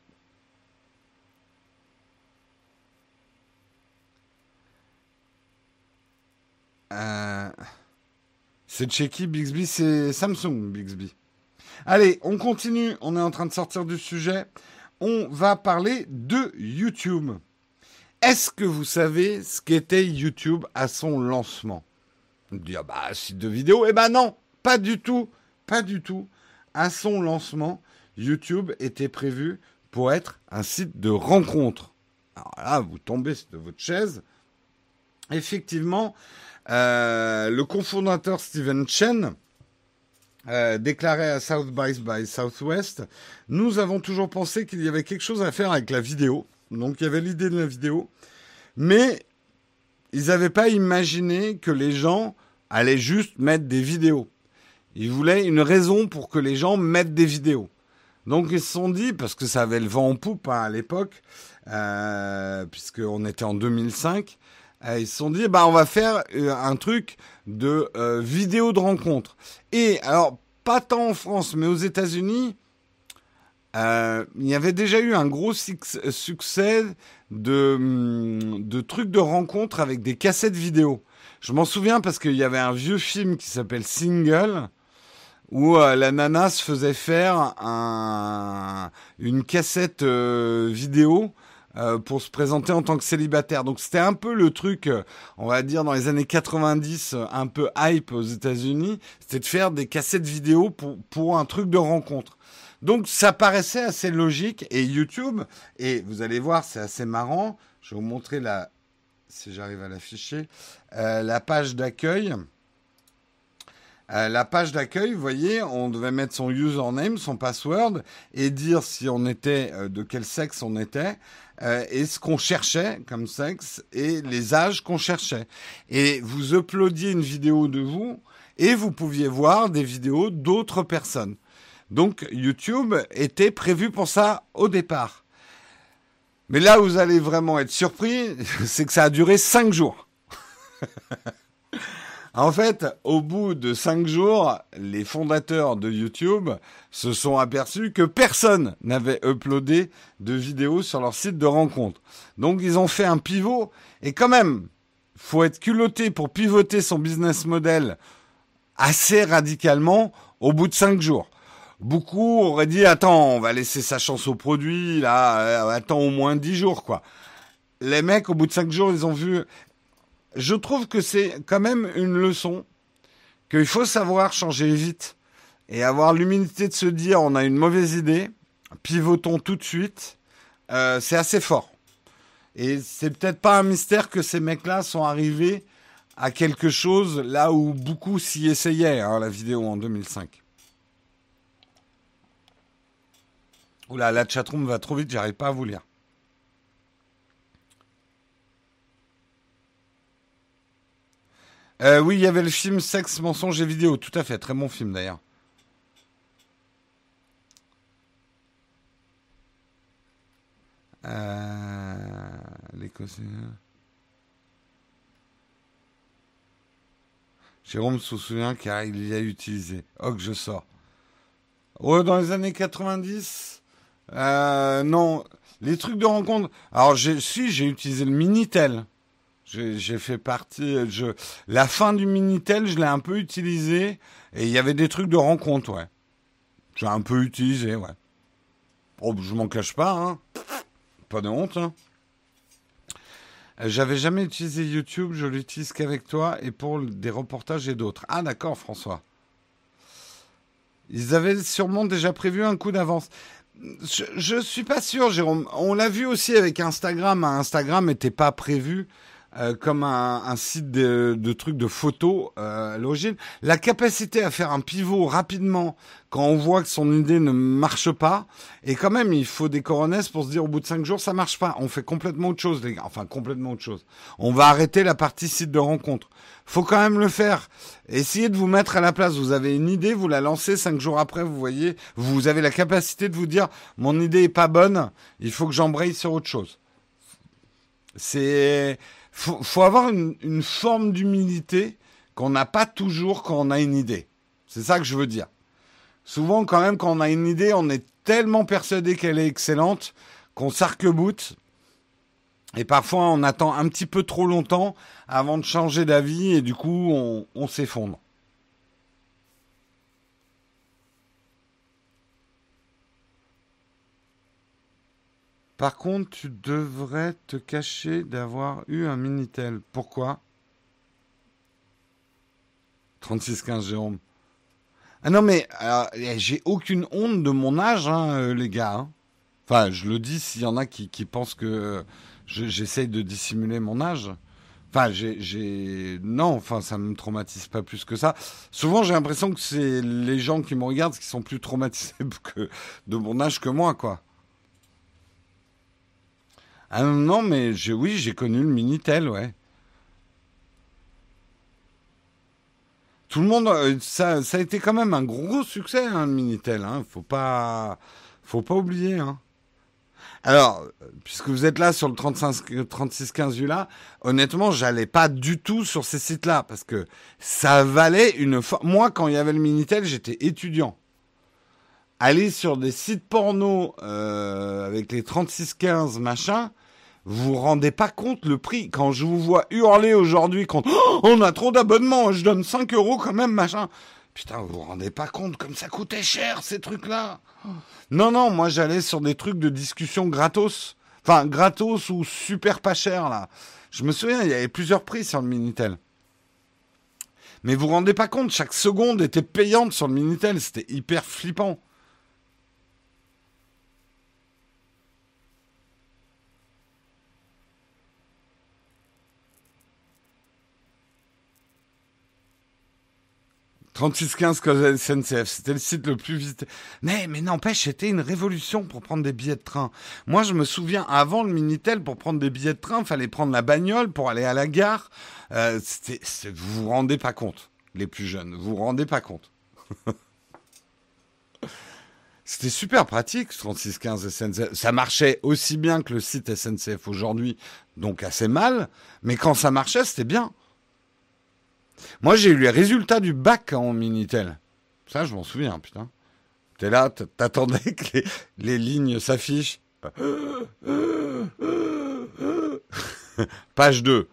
Euh, c'est chez qui Bixby? C'est Samsung Bixby. Allez, on continue. On est en train de sortir du sujet on va parler de YouTube. Est-ce que vous savez ce qu'était YouTube à son lancement? On dit, ah bah, site de vidéo. Eh ben non, pas du tout, pas du tout. À son lancement, YouTube était prévu pour être un site de rencontre. Alors là, vous tombez de votre chaise. Effectivement, euh, le cofondateur Steven Chen euh, déclaré à South by, Southwest, nous avons toujours pensé qu'il y avait quelque chose à faire avec la vidéo. Donc il y avait l'idée de la vidéo, mais ils n'avaient pas imaginé que les gens allaient juste mettre des vidéos. Ils voulaient une raison pour que les gens mettent des vidéos. Donc ils se sont dit, parce que ça avait le vent en poupe hein, à l'époque, euh, puisqu'on était en 2005, euh, ils se sont dit, bah, on va faire euh, un truc de euh, vidéo de rencontre. Et alors, pas tant en France, mais aux États-Unis, il y avait déjà eu un gros succès de, hum, de trucs de rencontre avec des cassettes vidéo. Je m'en souviens parce qu'il y avait un vieux film qui s'appelle Single où la nana se faisait faire un, une cassette vidéo euh, pour se présenter en tant que célibataire. Donc c'était un peu le truc, euh, on va dire dans les années 90, euh, un peu hype aux États-Unis, c'était de faire des cassettes vidéo pour, pour un truc de rencontre. Donc ça paraissait assez logique et YouTube, et vous allez voir, c'est assez marrant. Je vais vous montrer la, si j'arrive à l'afficher, la page d'accueil. La page d'accueil, vous voyez, on devait mettre son username, son password et dire si on était, de quel sexe on était. Euh, et ce qu'on cherchait comme sexe et les âges qu'on cherchait. Et vous uploadiez une vidéo de vous et vous pouviez voir des vidéos d'autres personnes. Donc YouTube était prévu pour ça au départ. Mais là où vous allez vraiment être surpris, c'est que ça a duré cinq jours. En fait, au bout de cinq jours, les fondateurs de YouTube se sont aperçus que personne n'avait uploadé de vidéos sur leur site de rencontre. Donc ils ont fait un pivot et quand même, faut être culotté pour pivoter son business model assez radicalement au bout de cinq jours. Beaucoup auraient dit attends, on va laisser sa chance au produit là, euh, attends au moins dix jours quoi. Les mecs au bout de cinq jours, ils ont vu je trouve que c'est quand même une leçon qu'il faut savoir changer vite et avoir l'humilité de se dire on a une mauvaise idée, pivotons tout de suite. Euh, c'est assez fort. Et c'est peut-être pas un mystère que ces mecs-là sont arrivés à quelque chose là où beaucoup s'y essayaient, hein, la vidéo en 2005. Oula, la chatroom va trop vite, j'arrive pas à vous lire. Euh, oui, il y avait le film Sexe, mensonge et vidéo. Tout à fait, très bon film d'ailleurs. Euh, Jérôme se souvient car il y a utilisé. Oh, que je sors. Oh, dans les années 90 euh, Non, les trucs de rencontre. Alors, si, j'ai utilisé le Minitel. J'ai fait partie. Je, la fin du Minitel, je l'ai un peu utilisé. Et il y avait des trucs de rencontre, ouais. J'ai un peu utilisé, ouais. Oh, je m'en cache pas, hein. Pas de honte, hein. J'avais jamais utilisé YouTube, je l'utilise qu'avec toi et pour des reportages et d'autres. Ah d'accord, François. Ils avaient sûrement déjà prévu un coup d'avance. Je, je suis pas sûr, Jérôme. On l'a vu aussi avec Instagram. Instagram n'était pas prévu euh, comme un, un, site de, de, trucs de photos euh, à l'origine. La capacité à faire un pivot rapidement quand on voit que son idée ne marche pas, et quand même il faut des coronesses pour se dire au bout de cinq jours ça marche pas. On fait complètement autre chose, les gars. Enfin complètement autre chose. On va arrêter la partie site de rencontre. Faut quand même le faire. Essayez de vous mettre à la place. Vous avez une idée, vous la lancez cinq jours après, vous voyez, vous avez la capacité de vous dire mon idée est pas bonne, il faut que j'embraye sur autre chose. C'est faut, faut avoir une, forme d'humilité qu'on n'a pas toujours quand on a une idée. C'est ça que je veux dire. Souvent, quand même, quand on a une idée, on est tellement persuadé qu'elle est excellente qu'on s'arc-boute. Et parfois, on attend un petit peu trop longtemps avant de changer d'avis et du coup, on s'effondre. Par contre, tu devrais te cacher d'avoir eu un Minitel. Pourquoi? 3615 Jérôme. Ah non, mais eh, j'ai aucune honte de mon âge, hein, euh, les gars. Hein. Enfin, je le dis s'il y en a qui, pensent que j'essaye de dissimuler mon âge. Enfin, j'ai, non, enfin, ça me traumatise pas plus que ça. Souvent, j'ai l'impression que c'est les gens qui me regardent qui sont plus traumatisés de mon âge que moi, quoi. Ah non, mais oui, j'ai connu le Minitel, ouais. Tout le monde, euh, ça, a été quand même un gros succès, hein, le Minitel. Hein. Faut pas, faut pas oublier. Hein. Alors, puisque vous êtes là sur le 3615 là, honnêtement, j'allais pas du tout sur ces sites-là parce que ça valait une. Moi, quand il y avait le Minitel, j'étais étudiant. Aller sur des sites porno euh, avec les 3615 machin, vous vous rendez pas compte le prix. Quand je vous vois hurler aujourd'hui quand oh, on a trop d'abonnements, je donne 5 euros quand même, machin. Putain, vous vous rendez pas compte comme ça coûtait cher ces trucs-là. Non, non, moi j'allais sur des trucs de discussion gratos. Enfin, gratos ou super pas cher là. Je me souviens, il y avait plusieurs prix sur le Minitel. Mais vous vous rendez pas compte, chaque seconde était payante sur le Minitel, c'était hyper flippant. 3615 cause SNCF, c'était le site le plus visité. Mais, mais n'empêche, c'était une révolution pour prendre des billets de train. Moi, je me souviens, avant le Minitel, pour prendre des billets de train, il fallait prendre la bagnole pour aller à la gare. Euh, vous vous rendez pas compte, les plus jeunes, vous vous rendez pas compte. C'était super pratique, 3615 SNCF. Ça marchait aussi bien que le site SNCF aujourd'hui, donc assez mal, mais quand ça marchait, c'était bien. Moi, j'ai eu les résultats du bac en Minitel. Ça, je m'en souviens, putain. T'es là, t'attendais que les, lignes s'affichent. Page 2.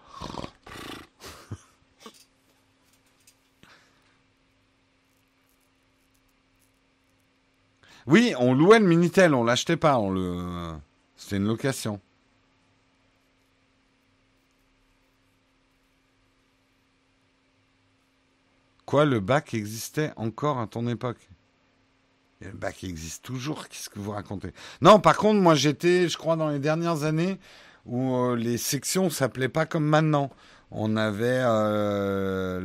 Oui, on louait le Minitel, on l'achetait pas, on le... C'était une location. Quoi, le bac existait encore à ton époque? Le bac existe toujours, qu'est-ce que vous racontez? Non, par contre, moi j'étais, je crois, dans les dernières années où euh, les sections s'appelaient pas comme maintenant. On avait euh,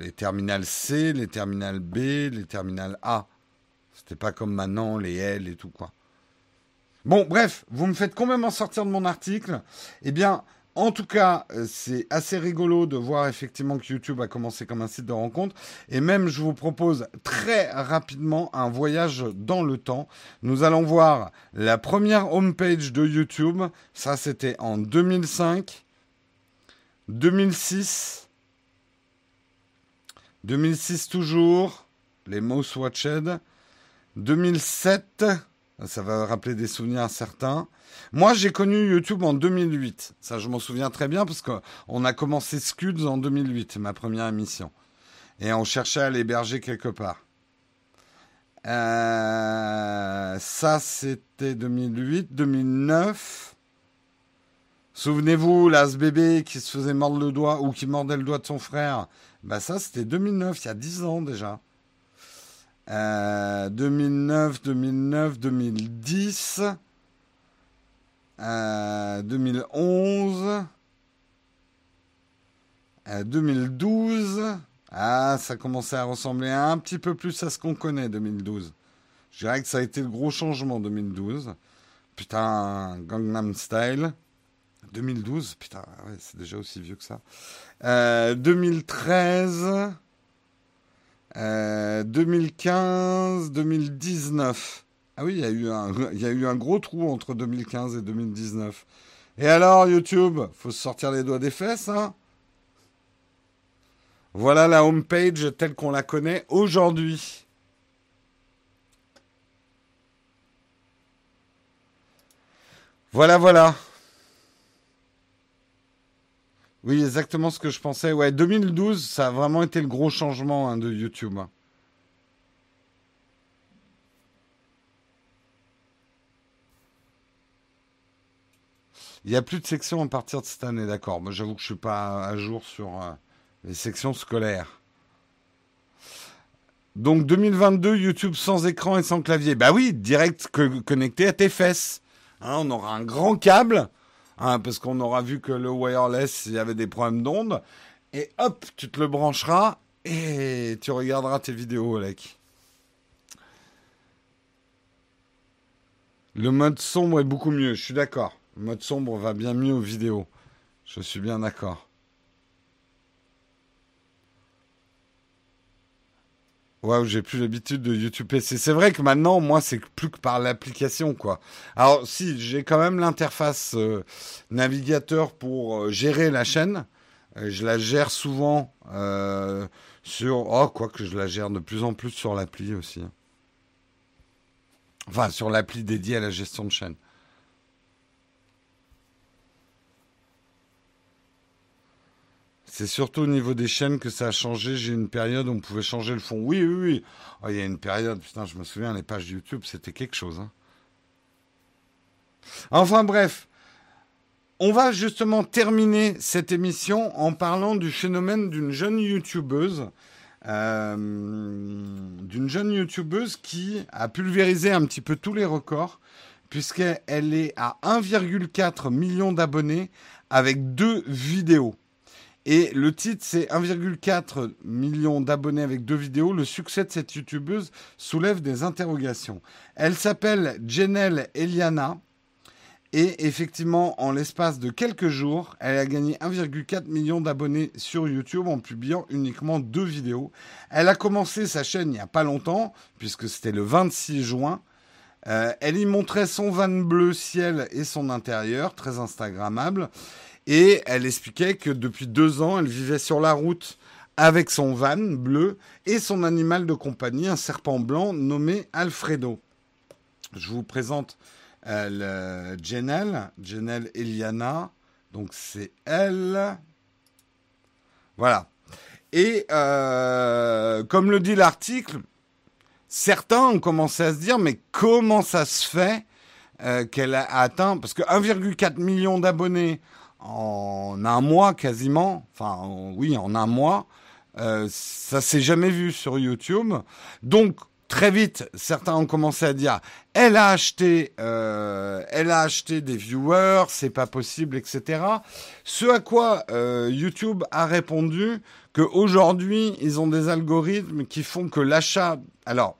les terminales C, les terminales B, les terminales A. C'était pas comme maintenant, les L et tout quoi. Bon, bref, vous me faites complètement sortir de mon article. Eh bien, en tout cas, euh, c'est assez rigolo de voir effectivement que YouTube a commencé comme un site de rencontre. Et même, je vous propose très rapidement un voyage dans le temps. Nous allons voir la première homepage de YouTube. Ça, c'était en 2005, 2006, 2006 toujours, les Mouse Watched, 2007, ça va rappeler des souvenirs certains. Moi, j'ai connu YouTube en 2008. Ça, je m'en souviens très bien parce qu'on a commencé Scuds en 2008, ma première émission. Et on cherchait à l'héberger quelque part. Euh, ça, c'était 2008, 2009. Souvenez-vous, là, ce bébé qui se faisait mordre le doigt ou qui mordait le doigt de son frère. Bah ça, c'était 2009, il y a 10 ans déjà. 2009, 2009, 2010. 2011, euh, 2012. Euh, ah, ça commençait à ressembler un petit peu plus à ce qu'on connaît, 2012. Je dirais que ça a été le gros changement, 2012. Putain, Gangnam Style. 2012, putain, c'est déjà aussi vieux que ça. 2013, 2015, 2019. Ah oui, il y, a eu un, gros trou entre 2015 et 2019. Et alors, YouTube, faut se sortir les doigts des fesses, hein Voilà la homepage telle qu'on la connaît aujourd'hui. Voilà, voilà. Oui, exactement ce que je pensais. Ouais, 2012, ça a vraiment été le gros changement hein, de YouTube. Hein. Il n'y a plus de sections à partir de cette année, d'accord. Moi, j'avoue que je suis pas à jour sur euh, les sections scolaires. Donc 2022, YouTube sans écran et sans clavier. Bah oui, direct connecté à tes fesses. Hein, on aura un grand câble, hein, parce qu'on aura vu que le wireless, il y avait des problèmes d'onde. Et hop, tu te le brancheras et tu regarderas tes vidéos, Alec. Le mode sombre est beaucoup mieux, je suis d'accord. Le mode sombre va bien mieux aux vidéos. Je suis bien d'accord. Ouais, j'ai plus l'habitude de YouTube PC. C'est vrai que maintenant, moi, c'est plus que par l'application, quoi. Alors, si, j'ai quand même l'interface euh, navigateur pour euh, gérer la chaîne. Euh, je la gère souvent sur... Oh, quoi que je la gère de plus en plus sur l'appli aussi. Enfin, sur l'appli dédiée à la gestion de chaîne. C'est surtout au niveau des chaînes que ça a changé. J'ai une période où on pouvait changer le fond. Oui, oui, oui. Oh, il y a une période, putain, je me souviens, les pages YouTube, c'était quelque chose. Hein. Enfin bref, on va justement terminer cette émission en parlant du phénomène d'une jeune YouTubeuse. Euh, d'une jeune YouTubeuse qui a pulvérisé un petit peu tous les records, puisqu'elle est à 1,4 million d'abonnés avec deux vidéos. Et le titre, c'est 1,4 million d'abonnés avec deux vidéos. Le succès de cette youtubeuse soulève des interrogations. Elle s'appelle Jenelle Eliana. Et effectivement, en l'espace de quelques jours, elle a gagné 1,4 million d'abonnés sur YouTube en publiant uniquement deux vidéos. Elle a commencé sa chaîne il n'y a pas longtemps, puisque c'était le 26 juin. Euh, elle y montrait son van bleu ciel et son intérieur, très Instagrammable. Et elle expliquait que depuis deux ans, elle vivait sur la route avec son van bleu et son animal de compagnie, un serpent blanc nommé Alfredo. Je vous présente euh, Jenelle, Jenelle Eliana. Donc c'est elle. Voilà. Et euh, comme le dit l'article, certains ont commencé à se dire mais comment ça se fait euh, qu'elle a atteint parce que 1,4 million d'abonnés en un mois quasiment, enfin oui, en un mois, euh, ça s'est jamais vu sur YouTube. Donc très vite, certains ont commencé à dire, elle a acheté, euh, elle a acheté des viewers, c'est pas possible, etc. Ce à quoi euh, YouTube a répondu qu'aujourd'hui, ils ont des algorithmes qui font que l'achat, alors,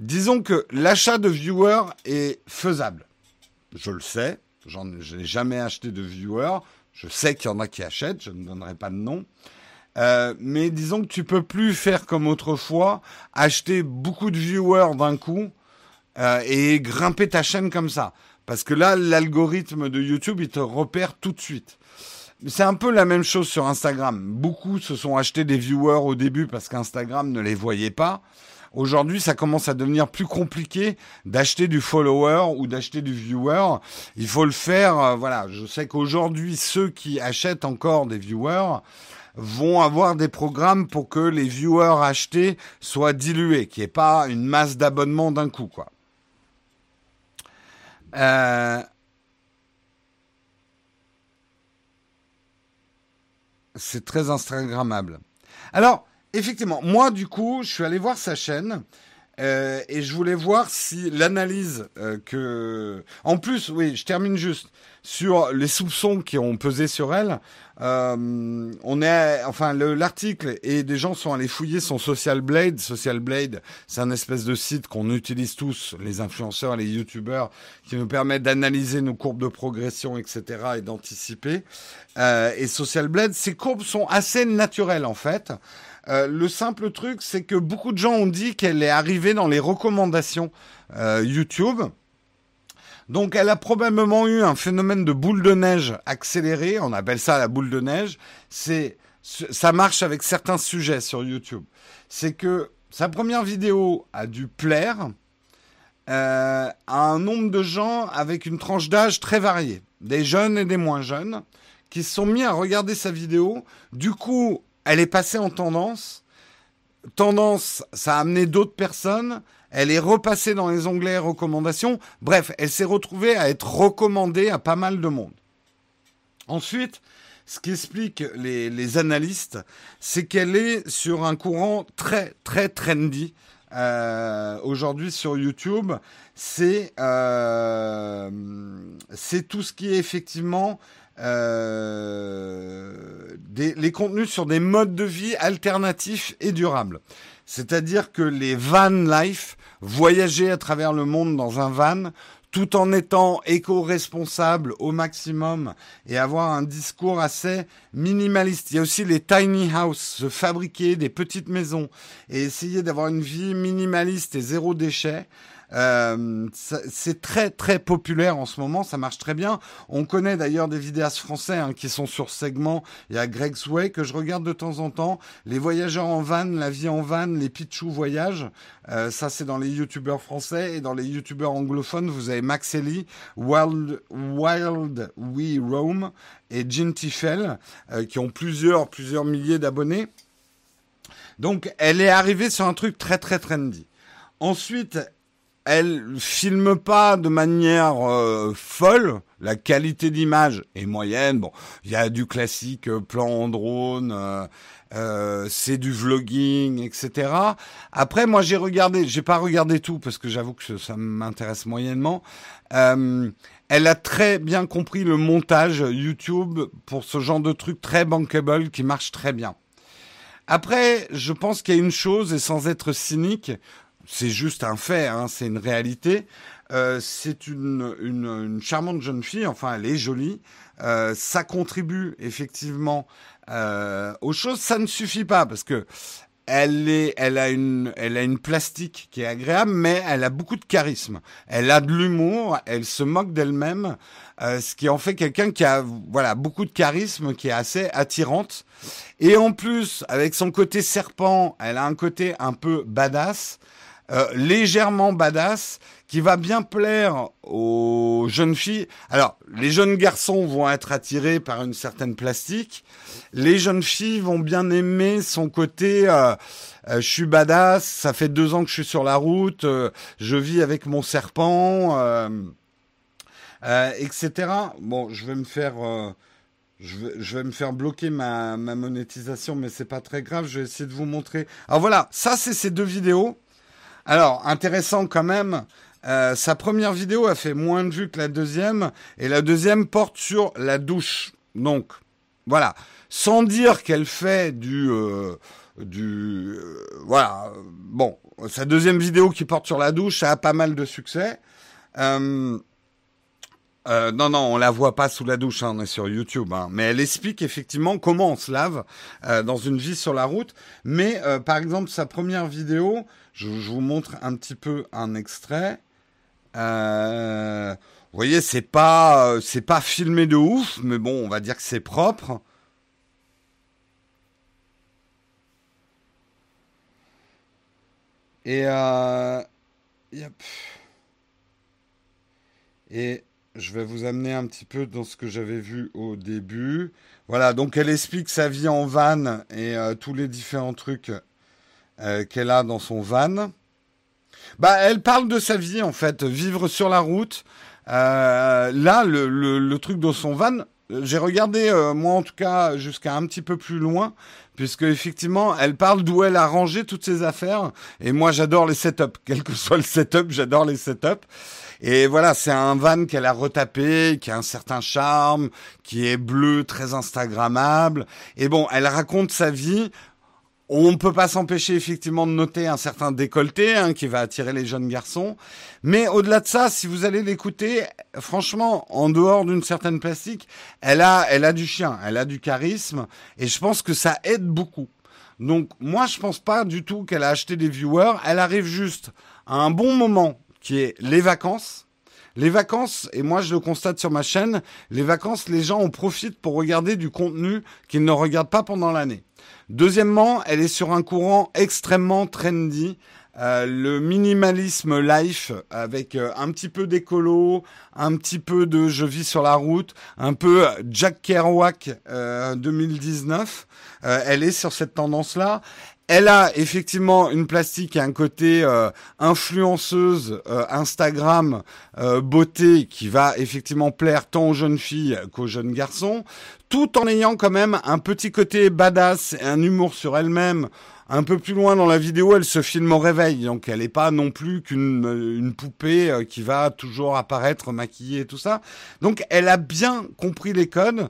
disons que l'achat de viewers est faisable. Je le sais, je n'ai jamais acheté de viewer. Je sais qu'il y en a qui achètent, je ne donnerai pas de nom. Euh, mais disons que tu peux plus faire comme autrefois, acheter beaucoup de viewers d'un coup euh, et grimper ta chaîne comme ça. Parce que là, l'algorithme de YouTube, il te repère tout de suite. C'est un peu la même chose sur Instagram. Beaucoup se sont achetés des viewers au début parce qu'Instagram ne les voyait pas. Aujourd'hui, ça commence à devenir plus compliqué d'acheter du follower ou d'acheter du viewer. Il faut le faire. Euh, voilà, je sais qu'aujourd'hui, ceux qui achètent encore des viewers vont avoir des programmes pour que les viewers achetés soient dilués, qu'il n'y ait pas une masse d'abonnements d'un coup, quoi. Euh, c'est très Instagrammable. Alors, effectivement, moi, du coup, je suis allé voir sa chaîne. Euh, et je voulais voir si l'analyse euh, que... En plus, oui, je termine juste sur les soupçons qui ont pesé sur elle. Euh, on est, enfin, l'article et des gens sont allés fouiller son Social Blade. Social Blade, c'est un espèce de site qu'on utilise tous, les influenceurs, les youtubeurs, qui nous permet d'analyser nos courbes de progression, etc., et d'anticiper. et Social Blade, ces courbes sont assez naturelles en fait. Euh, le simple truc, c'est que beaucoup de gens ont dit qu'elle est arrivée dans les recommandations euh, YouTube. Donc elle a probablement eu un phénomène de boule de neige accéléré, on appelle ça la boule de neige. C'est ça marche avec certains sujets sur YouTube. C'est que sa première vidéo a dû plaire euh, à un nombre de gens avec une tranche d'âge très variée, des jeunes et des moins jeunes, qui se sont mis à regarder sa vidéo. Du coup, elle est passée en tendance. Tendance, ça a amené d'autres personnes. Elle est repassée dans les onglets recommandations. Bref, elle s'est retrouvée à être recommandée à pas mal de monde. Ensuite, ce qui explique les, analystes, c'est qu'elle est sur un courant très, très trendy. Euh, aujourd'hui sur YouTube, euh, c'est tout ce qui est effectivement euh, les contenus sur des modes de vie alternatifs et durables. C'est-à-dire que les van life, voyager à travers le monde dans un van, tout en étant éco-responsable au maximum et avoir un discours assez minimaliste. Il y a aussi les tiny houses, se fabriquer des petites maisons et essayer d'avoir une vie minimaliste et zéro déchet. Euh, c'est très très populaire en ce moment, ça marche très bien. On connaît d'ailleurs des vidéastes français hein, qui sont sur segment. Il y a Greg Sway que je regarde de temps en temps. Les voyageurs en van, la vie en van, les Pichou voyages. Euh, ça c'est dans les youtubeurs français et dans les youtubeurs anglophones, vous avez Max Ellie, Wild, Wild We Roam et Jim Tiffel euh, qui ont plusieurs plusieurs milliers d'abonnés. Donc elle est arrivée sur un truc très très trendy. Ensuite, elle filme pas de manière euh, folle. La qualité d'image est moyenne. Bon, il y a du classique euh, plan en drone, euh, c'est du vlogging, etc. Après, moi, j'ai regardé, j'ai pas regardé tout parce que j'avoue que ça m'intéresse moyennement. elle a très bien compris le montage YouTube pour ce genre de truc très bankable qui marche très bien. Après, je pense qu'il y a une chose, et sans être cynique, c'est juste un fait, hein, c'est une réalité. Euh, c'est une, une, une, charmante jeune fille, enfin elle est jolie. Euh, ça contribue effectivement euh, aux choses. Ça ne suffit pas parce que elle est, elle a une, elle a une plastique qui est agréable, mais elle a beaucoup de charisme. Elle a de l'humour, elle se moque d'elle-même, euh, ce qui en fait quelqu'un qui a, voilà, beaucoup de charisme, qui est assez attirante. Et en plus, avec son côté serpent, elle a un côté un peu badass. Euh, légèrement badass qui va bien plaire aux jeunes filles. Alors, les jeunes garçons vont être attirés par une certaine plastique. Les jeunes filles vont bien aimer son côté. Euh, euh, je suis badass. Ça fait deux ans que je suis sur la route. je vis avec mon serpent, etc. Bon, je vais me faire. Je vais, je vais, me faire bloquer ma, ma monétisation, mais c'est pas très grave. Je vais essayer de vous montrer. Alors voilà, ça c'est ces deux vidéos. Alors, intéressant quand même, euh, sa première vidéo a fait moins de vues que la deuxième, et la deuxième porte sur la douche. Donc, voilà. Sans dire qu'elle fait du... Euh, du euh, voilà. Bon, sa deuxième vidéo qui porte sur la douche, ça a pas mal de succès. Non, non, on la voit pas sous la douche, hein, on est sur YouTube. Hein. Mais elle explique effectivement comment on se lave dans une vie sur la route. Mais par exemple, sa première vidéo, je, vous montre un petit peu un extrait. vous voyez, c'est pas, c'est pas filmé de ouf, mais bon, on va dire que c'est propre. Et yep. Et je vais vous amener un petit peu dans ce que j'avais vu au début. Voilà, donc elle explique sa vie en van et euh, tous les différents trucs euh, qu'elle a dans son van. Bah, elle parle de sa vie en fait, vivre sur la route. Euh, là, le, le, truc dans son van, j'ai regardé moi en tout cas jusqu'à un petit peu plus loin, puisque effectivement, elle parle d'où elle a rangé toutes ses affaires. Et moi, j'adore les setups, quel que soit le setup, j'adore les setups. Et voilà, c'est un van qu'elle a retapé, qui a un certain charme, qui est bleu, très instagrammable. Et bon, elle raconte sa vie. On ne peut pas s'empêcher effectivement de noter un certain décolleté hein, qui va attirer les jeunes garçons. Mais au-delà de ça, si vous allez l'écouter, franchement, en dehors d'une certaine plastique, elle a, elle a du chien, elle a du charisme, et je pense que ça aide beaucoup. Donc moi, je pense pas du tout qu'elle a acheté des viewers. Elle arrive juste à un bon moment qui est les vacances. Les vacances, et moi je le constate sur ma chaîne, les vacances, les gens en profitent pour regarder du contenu qu'ils ne regardent pas pendant l'année. Deuxièmement, elle est sur un courant extrêmement trendy, euh, le minimalisme life avec euh, un petit peu d'écolo, un petit peu de je vis sur la route, un peu Jack Kerouac 2019. Euh, elle est sur cette tendance-là. Elle a effectivement une plastique et un côté euh, influenceuse euh, Instagram euh, beauté qui va effectivement plaire tant aux jeunes filles qu'aux jeunes garçons, tout en ayant quand même un petit côté badass et un humour sur elle-même. Un peu plus loin dans la vidéo, elle se filme au réveil, donc elle n'est pas non plus qu'une une poupée qui va toujours apparaître maquillée et tout ça. Donc elle a bien compris les codes.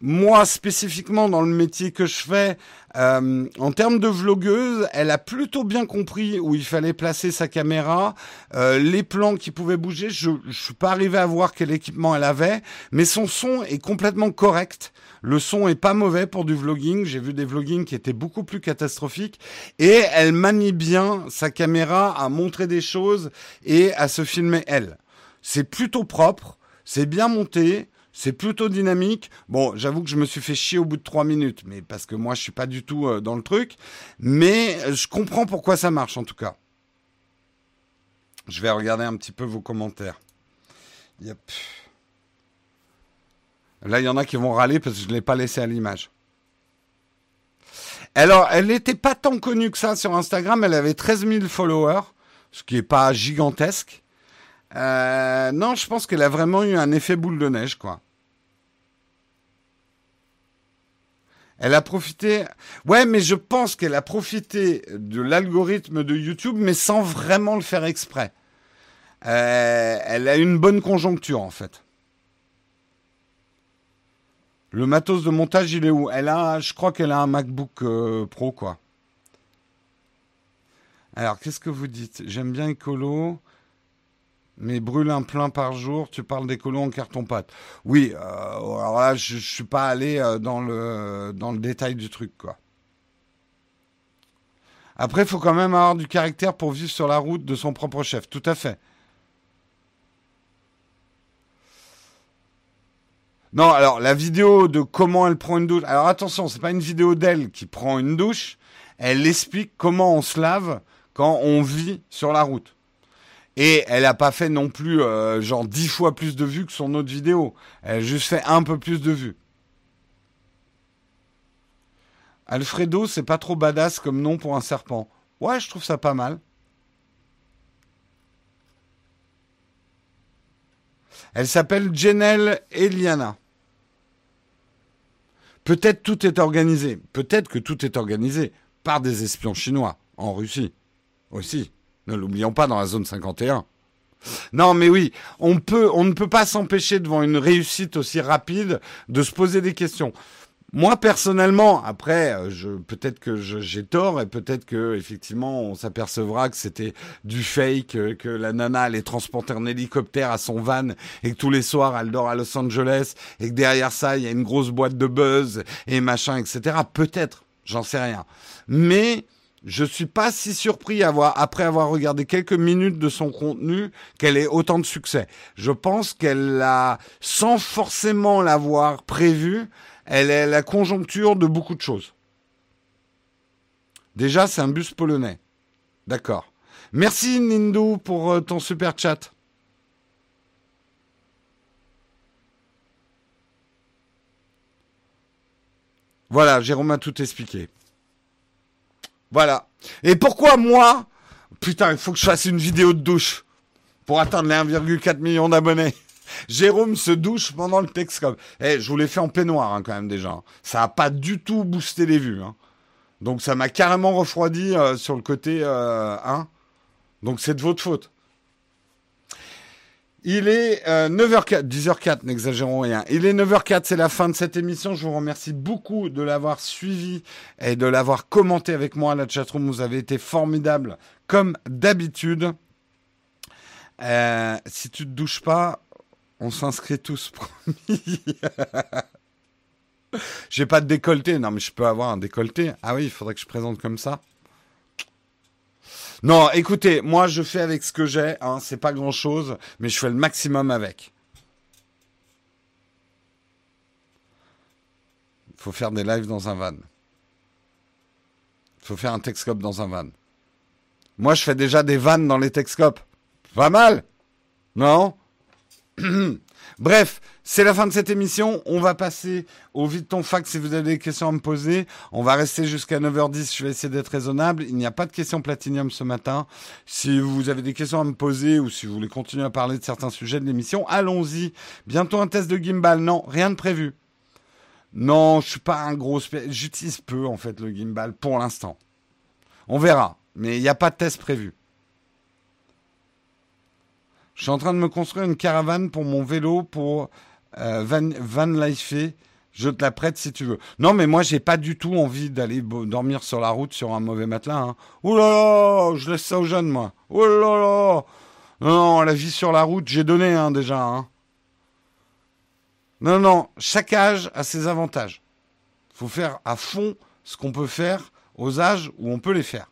Moi spécifiquement dans le métier que je fais, euh, en termes de vlogueuse, elle a plutôt bien compris où il fallait placer sa caméra, euh, les plans qui pouvaient bouger. Je, je suis pas arrivé à voir quel équipement elle avait, mais son son est complètement correct. Le son est pas mauvais pour du vlogging. J'ai vu des vloggings qui étaient beaucoup plus catastrophiques. Et elle manie bien sa caméra à montrer des choses et à se filmer elle. C'est plutôt propre, c'est bien monté. C'est plutôt dynamique. Bon, j'avoue que je me suis fait chier au bout de trois minutes, mais parce que moi, je suis pas du tout euh, dans le truc. Mais je comprends pourquoi ça marche, en tout cas. Je vais regarder un petit peu vos commentaires. Yep. Là, il y en a qui vont râler parce que je ne l'ai pas laissé à l'image. Alors, elle n'était pas tant connue que ça sur Instagram. Elle avait 13 000 followers, ce qui n'est pas gigantesque. Euh, non, je pense qu'elle a vraiment eu un effet boule de neige, quoi. Elle a profité. Ouais, mais je pense qu'elle a profité de l'algorithme de YouTube, mais sans vraiment le faire exprès. Euh, elle a une bonne conjoncture, en fait. Le matos de montage, il est où? Elle a, je crois qu'elle a un MacBook euh, Pro, quoi. Alors, qu'est-ce que vous dites? J'aime bien Écolo. Mais brûle un plein par jour, tu parles des colons en carton-pâte. Oui, euh, alors là, je, ne suis pas allé euh, dans le, dans le détail du truc, quoi. Après, faut quand même avoir du caractère pour vivre sur la route de son propre chef. Tout à fait. Non, alors la vidéo de comment elle prend une douche. Alors attention, c'est pas une vidéo d'elle qui prend une douche. Elle explique comment on se lave quand on vit sur la route. Et elle n'a pas fait non plus euh, genre dix fois plus de vues que son autre vidéo. Elle a juste fait un peu plus de vues. Alfredo, c'est pas trop badass comme nom pour un serpent. Ouais, je trouve ça pas mal. Elle s'appelle Jenelle Eliana. Peut-être tout est organisé. Peut-être que tout est organisé par des espions chinois en Russie aussi. Ne l'oublions pas dans la zone 51. Non, mais oui, on peut, on ne peut pas s'empêcher devant une réussite aussi rapide de se poser des questions. Moi personnellement, après, euh, peut-être que j'ai tort et peut-être que effectivement on s'apercevra que c'était du fake, euh, que la nana allait transporter un hélicoptère à son van et que tous les soirs elle dort à Los Angeles et que derrière ça il y a une grosse boîte de buzz et machin, etc. Peut-être, j'en sais rien. Mais je suis pas si surpris après avoir regardé quelques minutes de son contenu qu'elle ait autant de succès. Je pense qu'elle a, sans forcément l'avoir prévu, elle est la conjoncture de beaucoup de choses. Déjà, c'est un bus polonais. D'accord. Merci Nindo pour euh, ton super chat. Voilà, Jérôme a tout expliqué. Voilà. Et pourquoi moi Putain, il faut que je fasse une vidéo de douche pour atteindre les 1,4 million d'abonnés. Jérôme se douche pendant le Texcom. Eh, je vous l'ai fait en peignoir hein, quand même déjà. Ça a pas du tout boosté les vues. Hein. Donc ça m'a carrément refroidi euh, sur le côté euh, Donc c'est de votre faute. Il est 9h04, euh, 10h04, n'exagérons rien. Il est 9h04, c'est la fin de cette émission. Je vous remercie beaucoup de l'avoir suivi et de l'avoir commenté avec moi. La chatroom, vous avez été formidable comme d'habitude. Euh, si tu te douches pas, on s'inscrit tous, promis. J'ai pas de décolleté. Non, mais je peux avoir un décolleté. Ah oui, il faudrait que je présente comme ça. Non, écoutez, moi je fais avec ce que j'ai, hein, c'est pas grand chose, mais je fais le maximum avec. Faut faire des lives dans un van. Faut faire un Texcope dans un van. Moi je fais déjà des vannes dans les Texcopes. Pas mal Non Bref, c'est la fin de cette émission. On va passer au vide ton fac si vous avez des questions à me poser. On va rester jusqu'à 9h10. Je vais essayer d'être raisonnable. Il n'y a pas de questions platinium ce matin. Si vous avez des questions à me poser ou si vous voulez continuer à parler de certains sujets de l'émission, allons-y. Bientôt un test de gimbal. Non, rien de prévu. Non, je suis pas un gros... J'utilise peu en fait le gimbal pour l'instant. On verra. Mais il n'y a pas de test prévu. Je suis en train de me construire une caravane pour mon vélo pour euh, van, van. Je te la prête si tu veux. Non, mais moi, j'ai pas du tout envie d'aller dormir sur la route sur un mauvais matelas. Hein. Ouh là là, je laisse ça aux jeunes, moi. Ouh là là. Non, la vie sur la route, j'ai donné hein, déjà. Hein. Non, non, chaque âge a ses avantages. Il faut faire à fond ce qu'on peut faire aux âges où on peut les faire.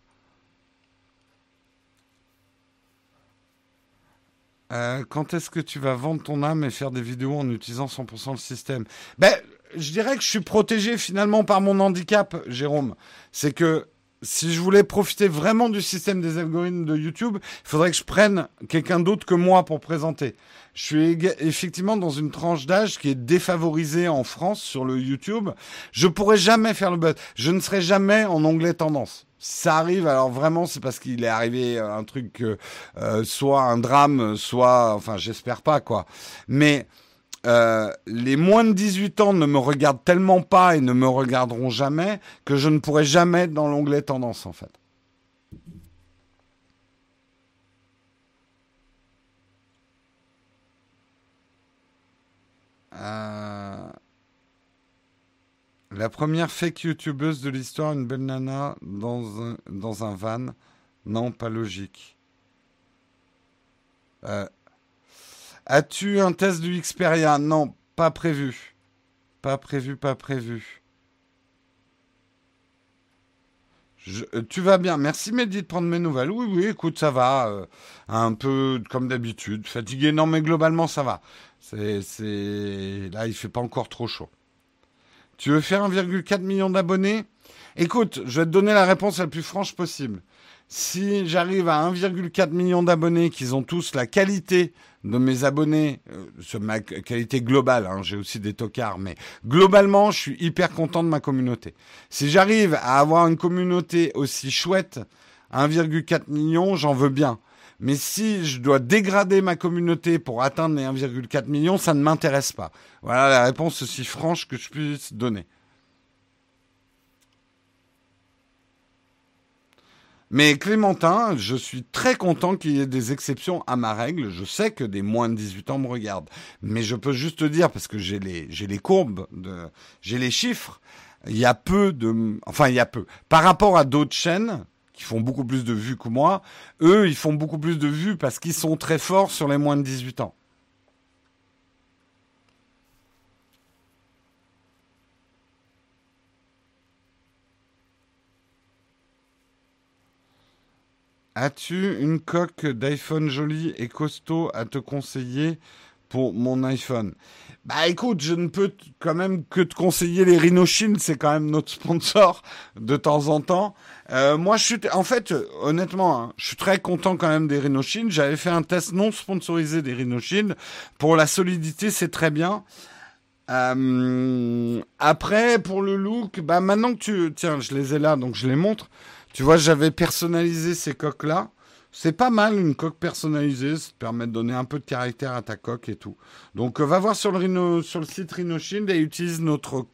Euh, quand est-ce que tu vas vendre ton âme et faire des vidéos en utilisant 100% le système? Ben, je dirais que je suis protégé finalement par mon handicap, Jérôme. C'est que si je voulais profiter vraiment du système des algorithmes de YouTube, il faudrait que je prenne quelqu'un d'autre que moi pour présenter. Je suis effectivement dans une tranche d'âge qui est défavorisée en France sur le YouTube. Je pourrais jamais faire le buzz. Je ne serai jamais en onglet tendance. Ça arrive, alors vraiment, c'est parce qu'il est arrivé un truc, euh, soit un drame, soit, enfin, j'espère pas quoi. Mais euh, les moins de 18 ans ne me regardent tellement pas et ne me regarderont jamais que je ne pourrai jamais être dans l'onglet tendance en fait. Euh, la première fake youtubeuse de l'histoire, une belle nana dans un, van. Non, pas logique. Euh, As-tu un test du Xperia? Non, pas prévu. Pas prévu, pas prévu. Euh, tu vas bien. Merci Mehdi de prendre mes nouvelles. Oui, oui, écoute, ça va. Euh, un peu comme d'habitude. Fatigué, non, mais globalement, ça va. Là, il fait pas encore trop chaud. Tu veux faire 1,4 million d'abonnés? Écoute, je vais te donner la réponse la plus franche possible. Si j'arrive à 1,4 million d'abonnés, qu'ils ont tous la qualité de mes abonnés, euh, ma qualité globale, hein, j'ai aussi des tocards, mais globalement, je suis hyper content de ma communauté. Si j'arrive à avoir une communauté aussi chouette, 1,4 million, j'en veux bien. Mais si je dois dégrader ma communauté pour atteindre les 1,4 million, ça ne m'intéresse pas. Voilà la réponse aussi franche que je puisse donner. Mais Clémentin, je suis très content qu'il y ait des exceptions à ma règle. Je sais que des moins de 18 ans me regardent. Mais je peux juste te dire, parce que j'ai les, j'ai les courbes, j'ai les chiffres, il y a peu de... Enfin, il y a peu. Par rapport à d'autres chaînes qui font beaucoup plus de vues que moi, eux, ils font beaucoup plus de vues parce qu'ils sont très forts sur les moins de 18 ans. As-tu une coque d'iPhone jolie et costaud à te conseiller mon iPhone Bah écoute, je ne peux quand même que te conseiller les Rhinoshield, c'est quand même notre sponsor de temps en temps. Euh, moi, je suis, en fait, honnêtement, hein, je suis très content quand même des Rhinoshield. J'avais fait un test non sponsorisé des Rhinoshield. Pour la solidité, c'est très bien. Euh, après, pour le look, bah maintenant que tu, tiens, je les ai là, donc je les montre. Tu vois, j'avais personnalisé ces coques-là. C'est pas mal une coque personnalisée, ça te permet de donner un peu de caractère à ta coque et tout. Donc euh, va voir sur le, site RhinoShield et utilise notre,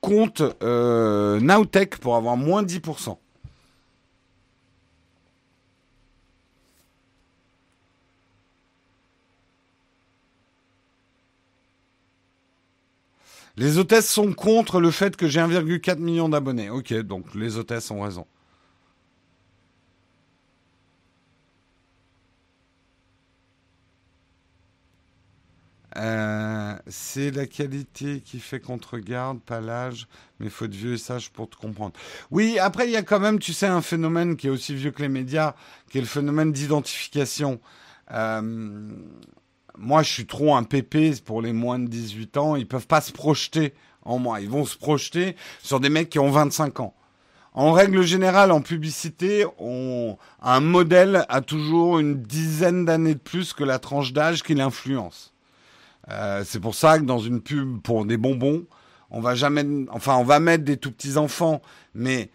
compte euh, pour avoir moins 10%. Les hôtesses sont contre le fait que j'ai 1,4 million d'abonnés. Ok, donc les hôtesses ont raison. Euh, c'est la qualité qui fait qu'on te regarde, pas l'âge, mais faut être vieux et sage pour te comprendre. Oui, après, il y a quand même, tu sais, un phénomène qui est aussi vieux que les médias, qui est le phénomène d'identification. Euh, moi, je suis trop un pépé pour les moins de 18 ans. Ils peuvent pas se projeter en moi. Ils vont se projeter sur des mecs qui ont 25 ans. En règle générale, en publicité, un modèle a toujours une dizaine d'années de plus que la tranche d'âge qui l'influence. Euh, c'est pour ça que dans une pub pour des bonbons, on va jamais, enfin, on va mettre des tout petits enfants, mais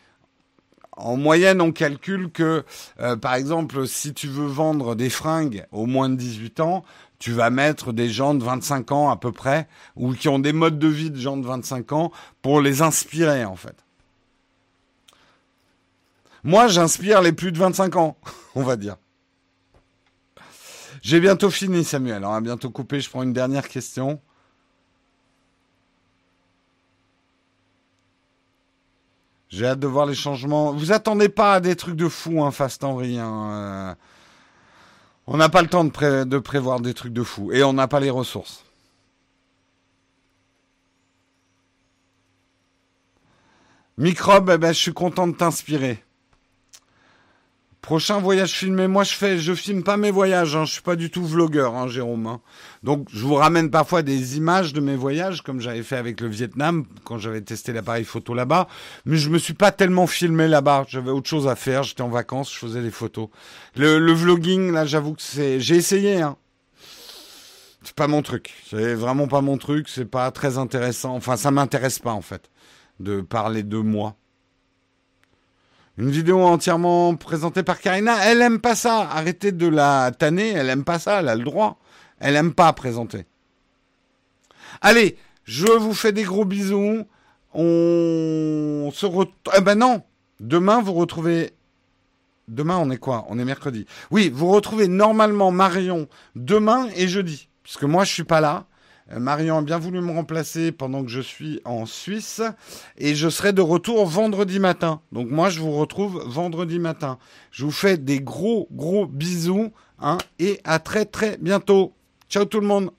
en moyenne, on calcule que, euh, par exemple, si tu veux vendre des fringues aux moins de 18 ans, tu vas mettre des gens de 25 ans à peu près, ou qui ont des modes de vie de gens de 25 ans, pour les inspirer en fait. Moi, j'inspire les plus de 25 ans, on va dire. J'ai bientôt fini, Samuel. Hein. On va bientôt couper. Je prends une dernière question. J'ai hâte de voir les changements. Vous attendez pas à des trucs de fou, hein, Fast Henry. Hein, euh. On n'a pas le temps de, de prévoir des trucs de fou. Et on n'a pas les ressources. Microbe, eh ben, je suis content de t'inspirer. Prochain voyage filmé, moi je fais, je filme pas mes voyages, hein, je suis pas du tout vlogueur, hein, Jérôme. Hein. Donc je vous ramène parfois des images de mes voyages, comme j'avais fait avec le Vietnam quand j'avais testé l'appareil photo là-bas. Mais je me suis pas tellement filmé là-bas, j'avais autre chose à faire, j'étais en vacances, je faisais des photos. Le, vlogging, là, j'avoue que c'est, j'ai essayé. Hein. C'est pas mon truc, c'est vraiment pas mon truc, c'est pas très intéressant. Enfin, ça m'intéresse pas en fait de parler de moi. Une vidéo entièrement présentée par Karina. Elle aime pas ça. Arrêtez de la tanner. Elle aime pas ça. Elle a le droit. Elle aime pas présenter. Allez, je vous fais des gros bisous. On se retrouve. Eh ben non. Demain, vous retrouvez. Demain, on est quoi? On est mercredi. Oui, vous retrouvez normalement Marion demain et jeudi. Puisque moi, je suis pas là. Euh, Marion a bien voulu me remplacer pendant que je suis en Suisse et je serai de retour vendredi matin. Donc moi je vous retrouve vendredi matin. Je vous fais des gros gros bisous hein, et à très très bientôt. Ciao tout le monde